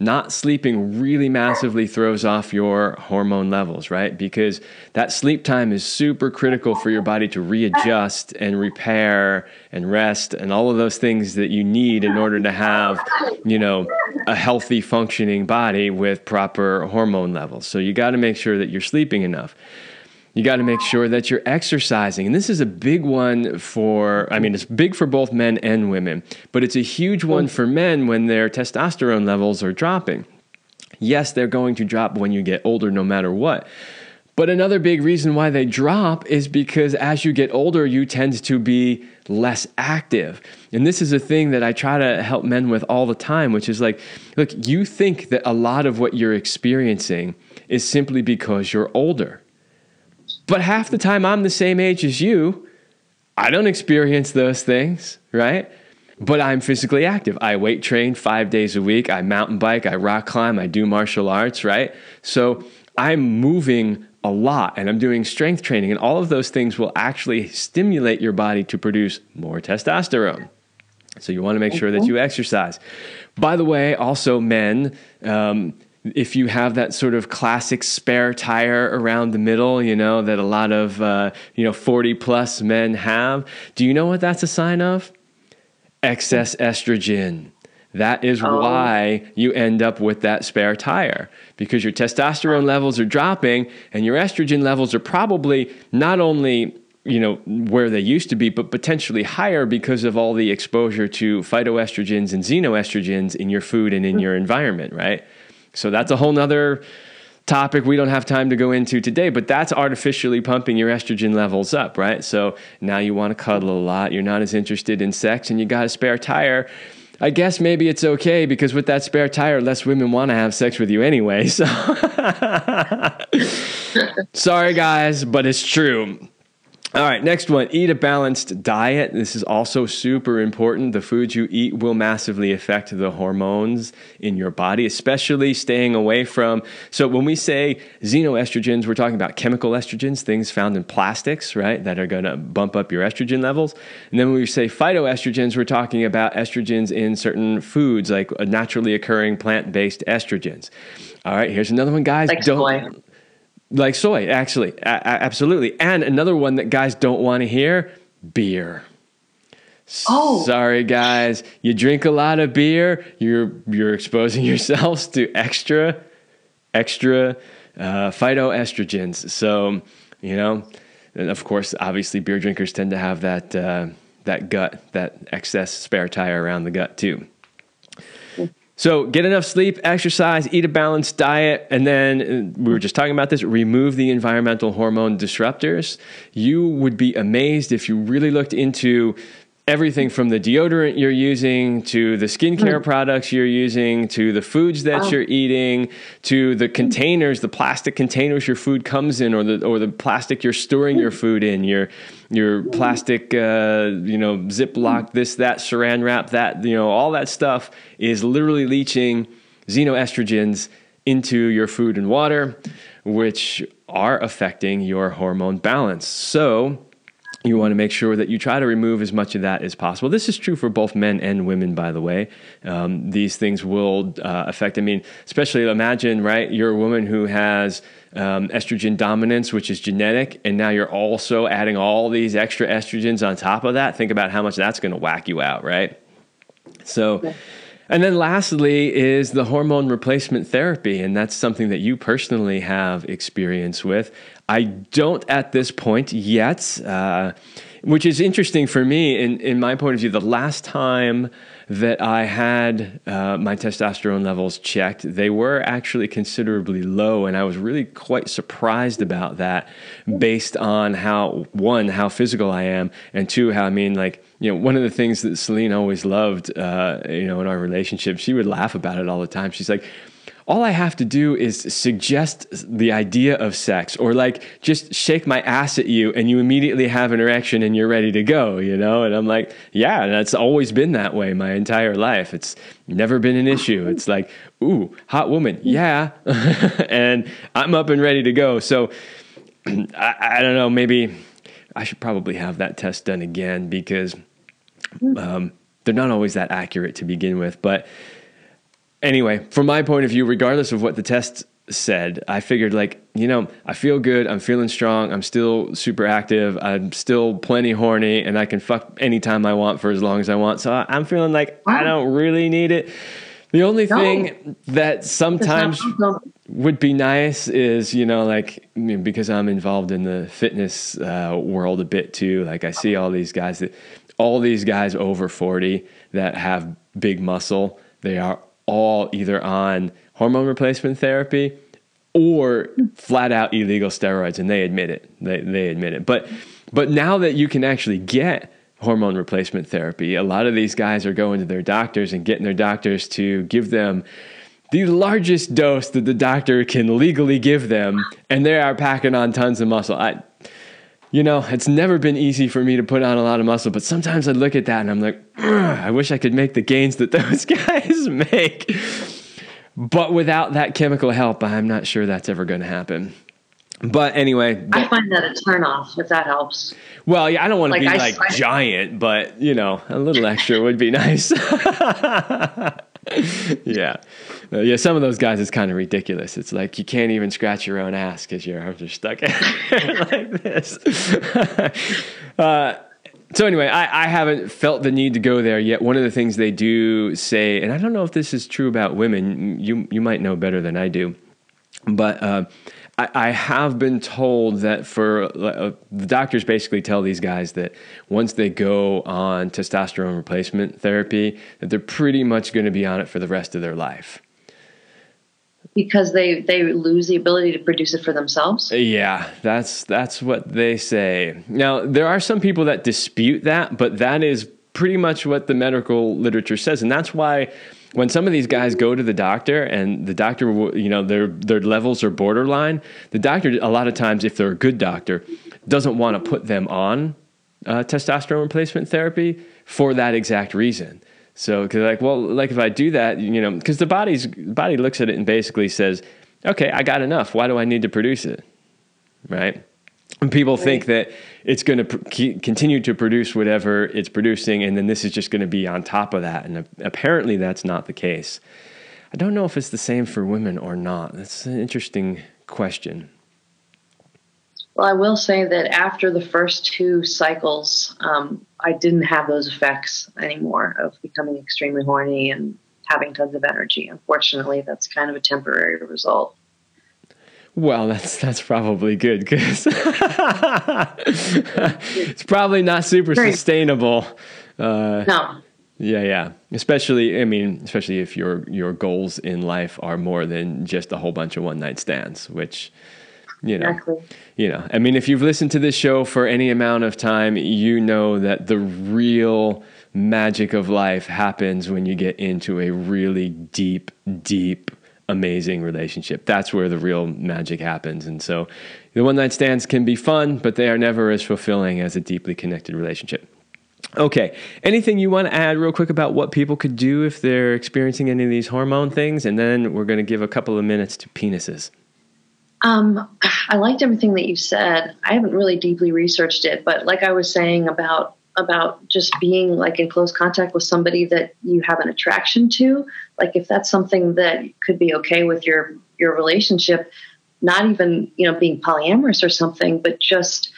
not sleeping really massively throws off your hormone levels, right? Because that sleep time is super critical for your body to readjust and repair and rest and all of those things that you need in order to have, you know, a healthy functioning body with proper hormone levels. So you got to make sure that you're sleeping enough. You got to make sure that you're exercising. And this is a big one for, I mean, it's big for both men and women, but it's a huge one for men when their testosterone levels are dropping. Yes, they're going to drop when you get older, no matter what. But another big reason why they drop is because as you get older, you tend to be less active. And this is a thing that I try to help men with all the time, which is like, look, you think that a lot of what you're experiencing is simply because you're older. But half the time I'm the same age as you, I don't experience those things, right? But I'm physically active. I weight train five days a week. I mountain bike. I rock climb. I do martial arts, right? So I'm moving a lot and I'm doing strength training, and all of those things will actually stimulate your body to produce more testosterone. So you want to make sure that you exercise. By the way, also men, um, if you have that sort of classic spare tire around the middle, you know, that a lot of, uh, you know, 40 plus men have, do you know what that's a sign of? Excess estrogen. That is oh. why you end up with that spare tire because your testosterone levels are dropping and your estrogen levels are probably not only you know where they used to be but potentially higher because of all the exposure to phytoestrogens and xenoestrogens in your food and in your environment right so that's a whole nother topic we don't have time to go into today, but that's artificially pumping your estrogen levels up, right? So now you want to cuddle a lot, you're not as interested in sex, and you got a spare tire. I guess maybe it's okay because with that spare tire, less women want to have sex with you anyway. So sorry, guys, but it's true. All right, next one. Eat a balanced diet. This is also super important. The foods you eat will massively affect the hormones in your body, especially staying away from. So, when we say xenoestrogens, we're talking about chemical estrogens, things found in plastics, right, that are going to bump up your estrogen levels. And then when we say phytoestrogens, we're talking about estrogens in certain foods, like uh, naturally occurring plant based estrogens. All right, here's another one, guys. Like Don't. soy. Like soy, actually, a- absolutely. And another one that guys don't want to hear: beer. Oh. sorry, guys. You drink a lot of beer, you're you're exposing yourselves to extra, extra uh, phytoestrogens. So, you know, and of course, obviously, beer drinkers tend to have that uh, that gut, that excess spare tire around the gut too. So get enough sleep, exercise, eat a balanced diet, and then uh, we were just talking about this. Remove the environmental hormone disruptors. You would be amazed if you really looked into everything from the deodorant you're using to the skincare products you're using to the foods that you're eating to the containers, the plastic containers your food comes in, or the or the plastic you're storing your food in, your your plastic, uh, you know, Ziploc, this, that, Saran wrap, that, you know, all that stuff is literally leaching xenoestrogens into your food and water, which are affecting your hormone balance. So, you want to make sure that you try to remove as much of that as possible. This is true for both men and women, by the way. Um, these things will uh, affect. I mean, especially imagine, right? You're a woman who has um, estrogen dominance, which is genetic, and now you're also adding all these extra estrogens on top of that. Think about how much that's going to whack you out, right? So, and then lastly is the hormone replacement therapy, and that's something that you personally have experience with. I don't at this point yet, uh, which is interesting for me in, in my point of view. The last time that I had uh, my testosterone levels checked, they were actually considerably low, and I was really quite surprised about that based on how, one, how physical I am, and two, how I mean, like, you know, one of the things that Celine always loved, uh, you know, in our relationship, she would laugh about it all the time. She's like, all I have to do is suggest the idea of sex or like just shake my ass at you and you immediately have an erection and you're ready to go, you know? And I'm like, yeah, that's always been that way my entire life. It's never been an issue. It's like, ooh, hot woman. Yeah. and I'm up and ready to go. So I, I don't know, maybe I should probably have that test done again because um, they're not always that accurate to begin with. But anyway, from my point of view, regardless of what the test said, I figured like, you know, I feel good, I'm feeling strong, I'm still super active, I'm still plenty horny, and I can fuck anytime I want for as long as I want. So I'm feeling like I don't really need it. The only No. thing that sometimes would be nice is you know like I mean, because I'm involved in the fitness uh, world a bit too. Like I see all these guys that all these guys over forty that have big muscle. They are all either on hormone replacement therapy or flat out illegal steroids, and they admit it. They they admit it. But but now that you can actually get hormone replacement therapy, a lot of these guys are going to their doctors and getting their doctors to give them the largest dose that the doctor can legally give them, and they are packing on tons of muscle. I, you know, it's never been easy for me to put on a lot of muscle, but sometimes I look at that and I'm like, I wish I could make the gains that those guys make. But without that chemical help, I'm not sure that's ever going to happen. But anyway, I find that a turn off if that helps. well, yeah, I don't want to Like, be I- like I- giant, but you know, a little extra would be nice. yeah, Uh, yeah. Some of those guys, it's kind of ridiculous. It's like you can't even scratch your own ass because your arms are stuck like this. uh, so anyway, I, I haven't felt the need to go there yet. One of the things they do say, and I don't know if this is true about women. You you might know better than I do, but uh, I, I have been told that for uh, the doctors basically tell these guys that once they go on testosterone replacement therapy, that they're pretty much going to be on it for the rest of their life. Because they, they lose the ability to produce it for themselves. Yeah, that's that's what they say. Now, there are some people that dispute that, but that is pretty much what the medical literature says, and that's why when some of these guys go to the doctor and the doctor, you know, their their levels are borderline, the doctor a lot of times, if they're a good doctor, doesn't want to put them on uh, testosterone replacement therapy for that exact reason. So, because like, well, like if I do that, you know, because the body's body looks at it and basically says, okay, I got enough. Why do I need to produce it? Right. And people right. think that it's going to pr- continue to produce whatever it's producing, and then this is just going to be on top of that. And apparently, that's not the case. I don't know if it's the same for women or not. That's an interesting question. Well, I will say that after the first two cycles, um, I didn't have those effects anymore of becoming extremely horny and having tons of energy. Unfortunately, that's kind of a temporary result. Well, that's that's probably good because it's probably not super sustainable. Uh, no. Yeah, yeah. Especially, I mean, especially if your your goals in life are more than just a whole bunch of one night stands, which you know exactly. you know i mean if you've listened to this show for any amount of time you know that the real magic of life happens when you get into a really deep deep amazing relationship that's where the real magic happens and so the one night stands can be fun but they are never as fulfilling as a deeply connected relationship Okay. Anything you want to add real quick about what people could do if they're experiencing any of these hormone things? And then we're going to give a couple of minutes to penises. Um, I liked everything that you said. I haven't really deeply researched it, but like I was saying about about just being like in close contact with somebody that you have an attraction to, like if that's something that could be okay with your your relationship, not even you know being polyamorous or something, but just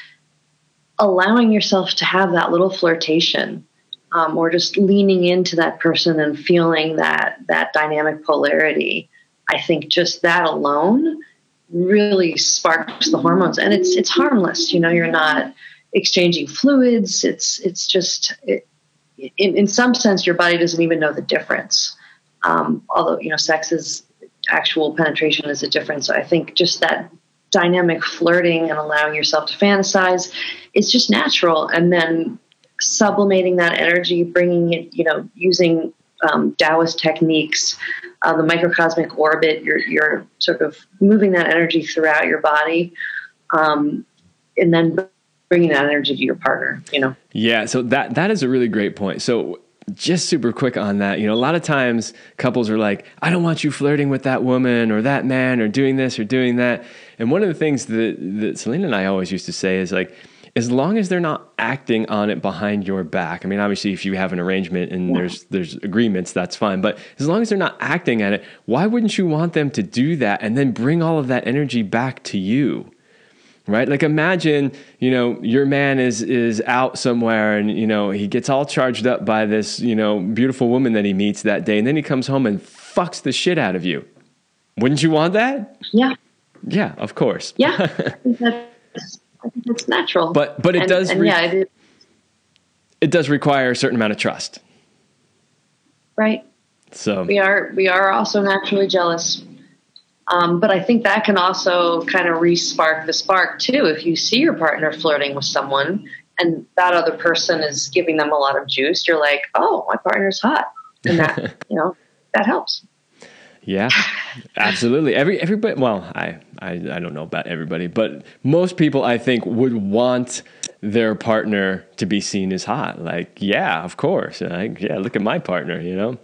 allowing yourself to have that little flirtation. Um, or just leaning into that person and feeling that that dynamic polarity. I think just that alone really sparks the hormones and it's it's harmless you know you're not exchanging fluids it's it's just it, in, in some sense your body doesn't even know the difference um, although you know sex is actual penetration is a difference i think just that dynamic flirting and allowing yourself to fantasize is just natural and then sublimating that energy bringing it you know using um, taoist techniques uh, the microcosmic orbit. You're you're sort of moving that energy throughout your body, um, and then bringing that energy to your partner. You know. Yeah. So that that is a really great point. So just super quick on that. You know, a lot of times couples are like, I don't want you flirting with that woman or that man or doing this or doing that. And one of the things that, that Celine and I always used to say is like, as long as they're not acting on it behind your back. I mean, obviously, if you have an arrangement and yeah. there's there's agreements, that's fine. But as long as they're not acting at it, why wouldn't you want them to do that and then bring all of that energy back to you? Right? Like imagine, you know, your man is is out somewhere and you know he gets all charged up by this you know beautiful woman that he meets that day, and then he comes home and fucks the shit out of you. Wouldn't you want that? Yeah. Yeah, of course. Yeah. I think it's natural. But but it and, does. And re- yeah, it, it does require a certain amount of trust. Right. So we are we are also naturally jealous. Um, but I think that can also kind of re-spark the spark too. If you see your partner flirting with someone and that other person is giving them a lot of juice, you're like, oh, my partner's hot, and that you know that helps. Yeah, absolutely. Every everybody. Well, I, I I don't know about everybody, but most people I think would want their partner to be seen as hot. Like, yeah, of course. Like, yeah, look at my partner. You know.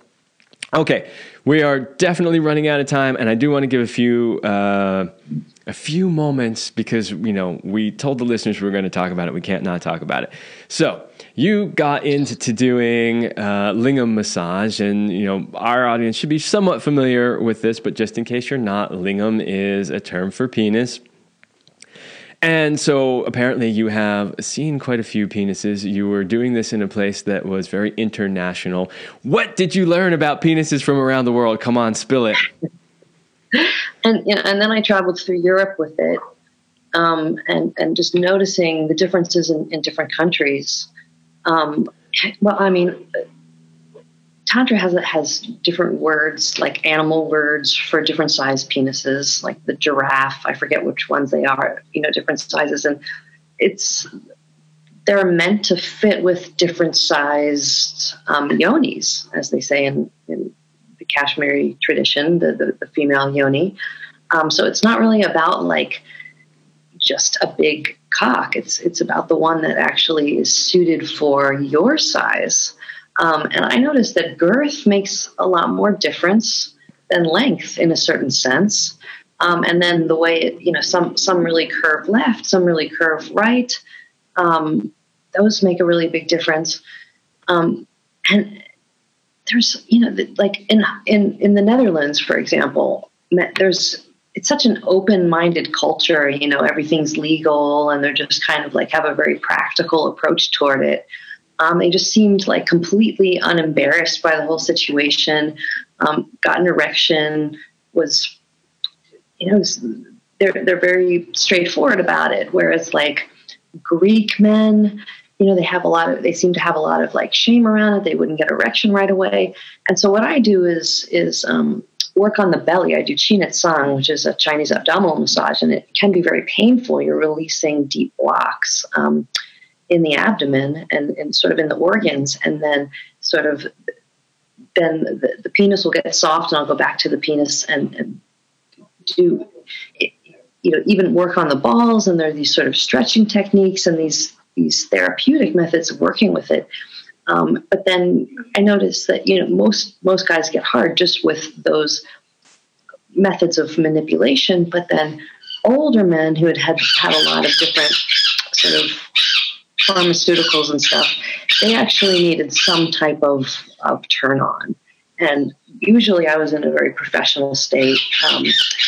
Okay, we are definitely running out of time, and I do want to give a few uh, a few moments because you know we told the listeners we are going to talk about it. We can't not talk about it. So you got into doing uh, lingam massage, and you know our audience should be somewhat familiar with this, but just in case you're not, lingam is a term for penis. And so apparently you have seen quite a few penises. You were doing this in a place that was very international. What did you learn about penises from around the world? Come on, spill it. and you know, and then I traveled through Europe with it, um, and and just noticing the differences in, in different countries. Um, well, I mean, Tantra has has different words, like animal words for different size penises, like the giraffe. I forget which ones they are. You know, different sizes, and it's they're meant to fit with different sized um, yonis, as they say in, in the Kashmiri tradition, the, the, the female yoni. Um, so it's not really about like just a big cock. It's it's about the one that actually is suited for your size. Um, and I noticed that girth makes a lot more difference than length in a certain sense. Um, and then the way it, you know, some some really curve left, some really curve right. Um, those make a really big difference. Um, and there's, you know, like in in in the Netherlands, for example, there's it's such an open-minded culture. You know, everything's legal, and they're just kind of like have a very practical approach toward it. Um, they just seemed like completely unembarrassed by the whole situation. Um, got an erection, was, you know, was, they're they're very straightforward about it. Whereas like Greek men, you know, they have a lot of they seem to have a lot of like shame around it. They wouldn't get erection right away. And so what I do is is um, work on the belly. I do Qi Sang, which is a Chinese abdominal massage, and it can be very painful. You're releasing deep blocks um, in the abdomen and, and sort of in the organs, and then sort of then the, the penis will get soft, and I'll go back to the penis and, and do you know even work on the balls. And there are these sort of stretching techniques and these these therapeutic methods of working with it. Um, but then I noticed that you know most most guys get hard just with those methods of manipulation. But then older men who had had, had a lot of different sort of pharmaceuticals and stuff, they actually needed some type of, of turn on. And usually I was in a very professional state. Um,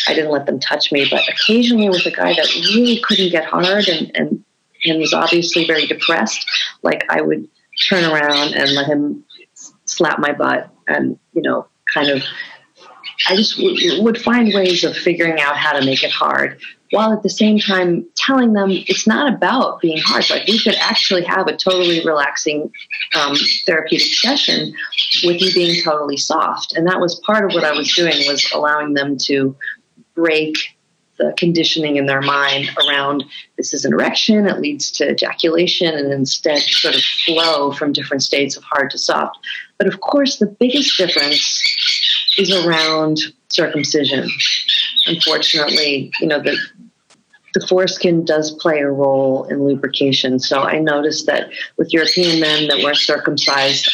I didn't let them touch me, but occasionally with a guy that really couldn't get hard and, and, and was obviously very depressed, like I would turn around and let him slap my butt and, you know, kind of, I just w- would find ways of figuring out how to make it hard while at the same time telling them it's not about being hard. Like we could actually have a totally relaxing um, therapeutic session with you being totally soft. And that was part of what I was doing was allowing them to break the conditioning in their mind around this is an erection, it leads to ejaculation, and instead sort of flow from different states of hard to soft. But of course, the biggest difference is around circumcision. Unfortunately, you know, the, the foreskin does play a role in lubrication. So I noticed that with European men that were circumcised,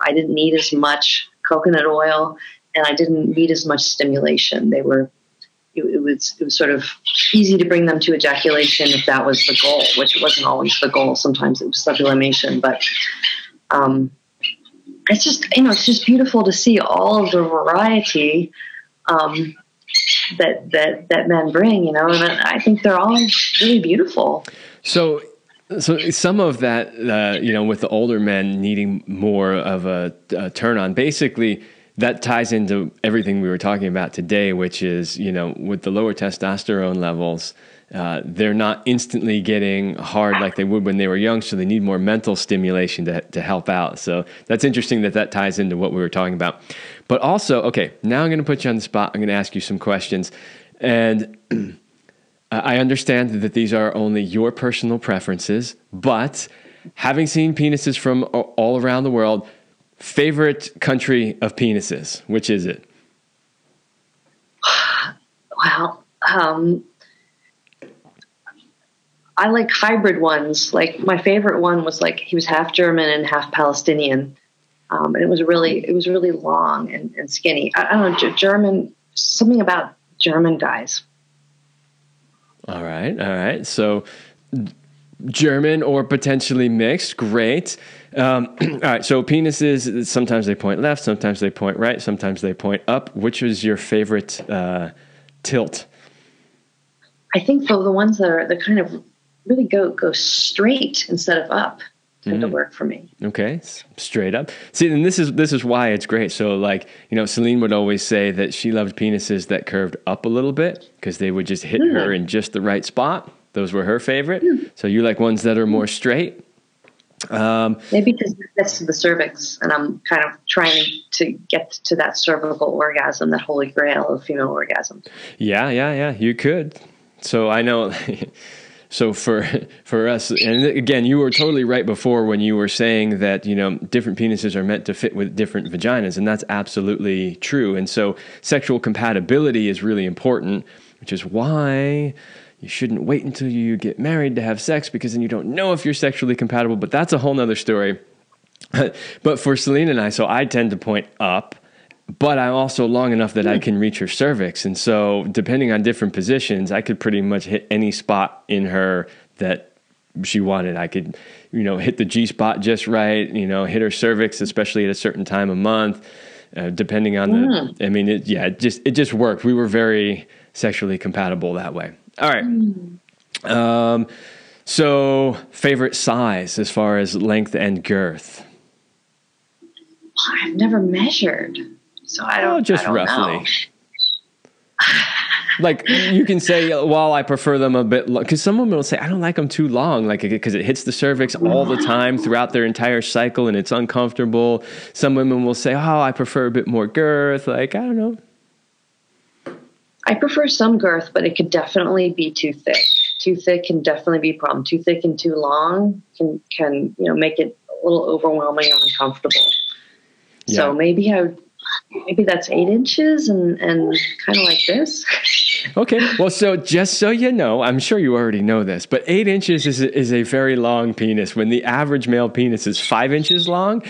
I didn't need as much coconut oil and I didn't need as much stimulation. They were it, it, was it was sort of easy to bring them to ejaculation if that was the goal, which wasn't always the goal. Sometimes it was sublimation, but um, it's just you know it's just beautiful to see all of the variety um, that that that men bring. You know, and I think they're all really beautiful. So so some of that, uh, you know, with the older men needing more of a, a, turn on, basically that ties into everything we were talking about today, which is, you know, with the lower testosterone levels, uh, they're not instantly getting hard like they would when they were young, so they need more mental stimulation to, to help out. So that's interesting that that ties into what we were talking about. But also, okay, now I'm going to put you on the spot. I'm going to ask you some questions. And I understand that these are only your personal preferences, but having seen penises from all around the world, Favorite country of penises? Which is it? Wow. Um, I like hybrid ones. Like my favorite one was like he was half German and half Palestinian, um, and it was really it was really long and, and skinny. I, I, don't know German something about German guys. All right, all right. So German or potentially mixed, great. Um, all right, so penises, sometimes they point left, sometimes they point right, sometimes they point up. Which is your favorite uh, tilt? I think the, the ones that are the kind of really go go straight instead of up tend mm. to work for me. Okay, straight up. See, and this is this is why it's great. So, like you know, Celine would always say that she loved penises that curved up a little bit because they would just hit mm. her in just the right spot. Those were her favorite. Mm. So you like ones that are more straight. Um, Maybe because that's the cervix, and I'm kind of trying to get to that cervical orgasm, that holy grail of female orgasm. Yeah, yeah, yeah. You could. So I know. so for for us, and again, you were totally right before when you were saying that you know different penises are meant to fit with different vaginas, and that's absolutely true. And so sexual compatibility is really important, which is why you shouldn't wait until you get married to have sex because then you don't know if you're sexually compatible. But that's a whole nother story. but for Celine and I, so I tend to point up, but I'm also long enough that I can reach her cervix. And so, depending on different positions, I could pretty much hit any spot in her that she wanted. I could, you know, hit the G spot just right, you know, hit her cervix, especially at a certain time of month, uh, depending on Mm. the, I mean, it, yeah, it just, it just worked. We were very sexually compatible that way. All right. Um, so favorite size as far as length and girth? I've never measured, so I don't. Oh, just I don't roughly. know. like you can say well i prefer them a bit because some women will say i don't like them too long like because it hits the cervix all the time throughout their entire cycle and it's uncomfortable some women will say oh i prefer a bit more girth like i don't know I prefer some girth, but it could definitely be too thick. Too thick can definitely be a problem. Too thick and too long can can you know make it a little overwhelming and uncomfortable. Yeah. So maybe I would- maybe that's eight inches and and kind of like this. okay well so just so you know i'm sure you already know this but eight inches is a, is a very long penis when the average male penis is five inches long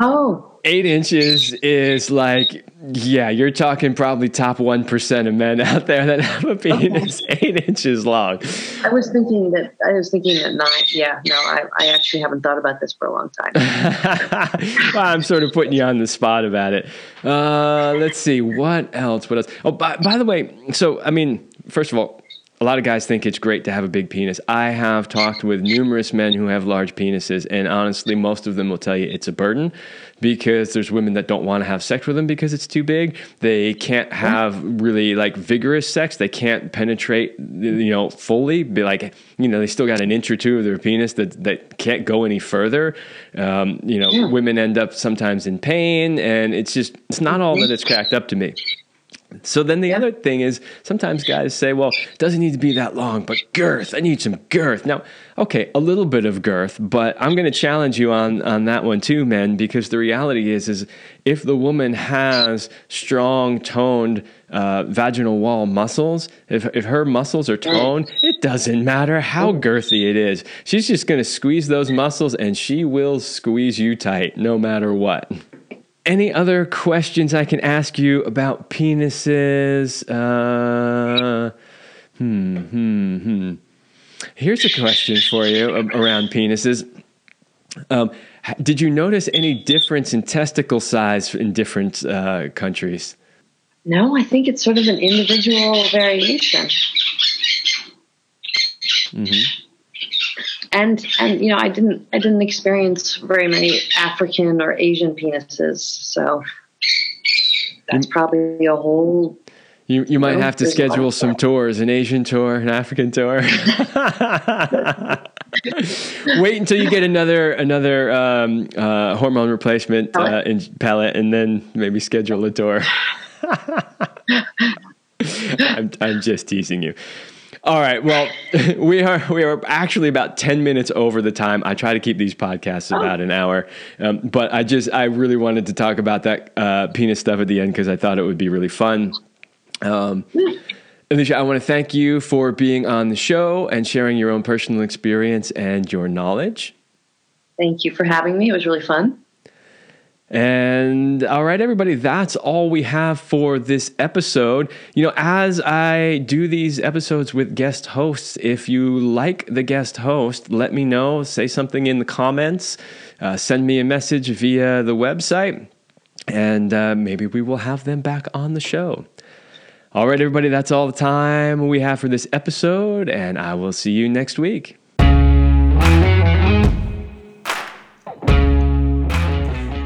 Oh, eight inches is like yeah you're talking probably top 1% of men out there that have a penis eight inches long I was thinking that I was thinking that nine. Yeah, no, I, I actually haven't thought about this for a long time. well, i'm sort of putting you on the spot about it uh, let's see what else what else oh by, by the way so i mean first of all a lot of guys think it's great to have a big penis. I have talked with numerous men who have large penises, and honestly, most of them will tell you it's a burden because there's women that don't want to have sex with them because it's too big. They can't have really like vigorous sex. They can't penetrate, you know, fully. Be like, you know, they still got an inch or two of their penis that that can't go any further. Um, you know, women end up sometimes in pain, and it's just it's not all that it's cracked up to me. So then the other thing is sometimes guys say, well, it doesn't need to be that long, but girth, I need some girth. Now, okay, a little bit of girth, but I'm going to challenge you on on that one too, men, because the reality is is if the woman has strong toned uh, vaginal wall muscles, if if her muscles are toned, it doesn't matter how girthy it is. She's just going to squeeze those muscles and she will squeeze you tight no matter what. Any other questions I can ask you about penises? Uh, hmm, hmm, hmm. Here's a question for you um, around penises. Um, did you notice any difference in testicle size in different uh, countries? No, I think it's sort of an individual variation. And and you know, I didn't I didn't experience very many African or Asian penises, so that's probably a whole. You, you might have to there's a lot schedule some tours an Asian tour, an African tour. Wait until you get another another um, uh, hormone replacement uh, in pellet, and then maybe schedule a tour. I'm, I'm just teasing you. All right. Well, we are we are actually about ten minutes over the time. I try to keep these podcasts about an hour, um, but I just I really wanted to talk about that uh, penis stuff at the end because I thought it would be really fun. Um, Elicia, I want to thank you for being on the show and sharing your own personal experience and your knowledge. Thank you for having me. It was really fun. And all right, everybody, that's all we have for this episode. You know, as I do these episodes with guest hosts, if you like the guest host, let me know. Say something in the comments, uh, send me a message via the website, and uh, maybe we will have them back on the show. All right, everybody, that's all the time we have for this episode, and I will see you next week.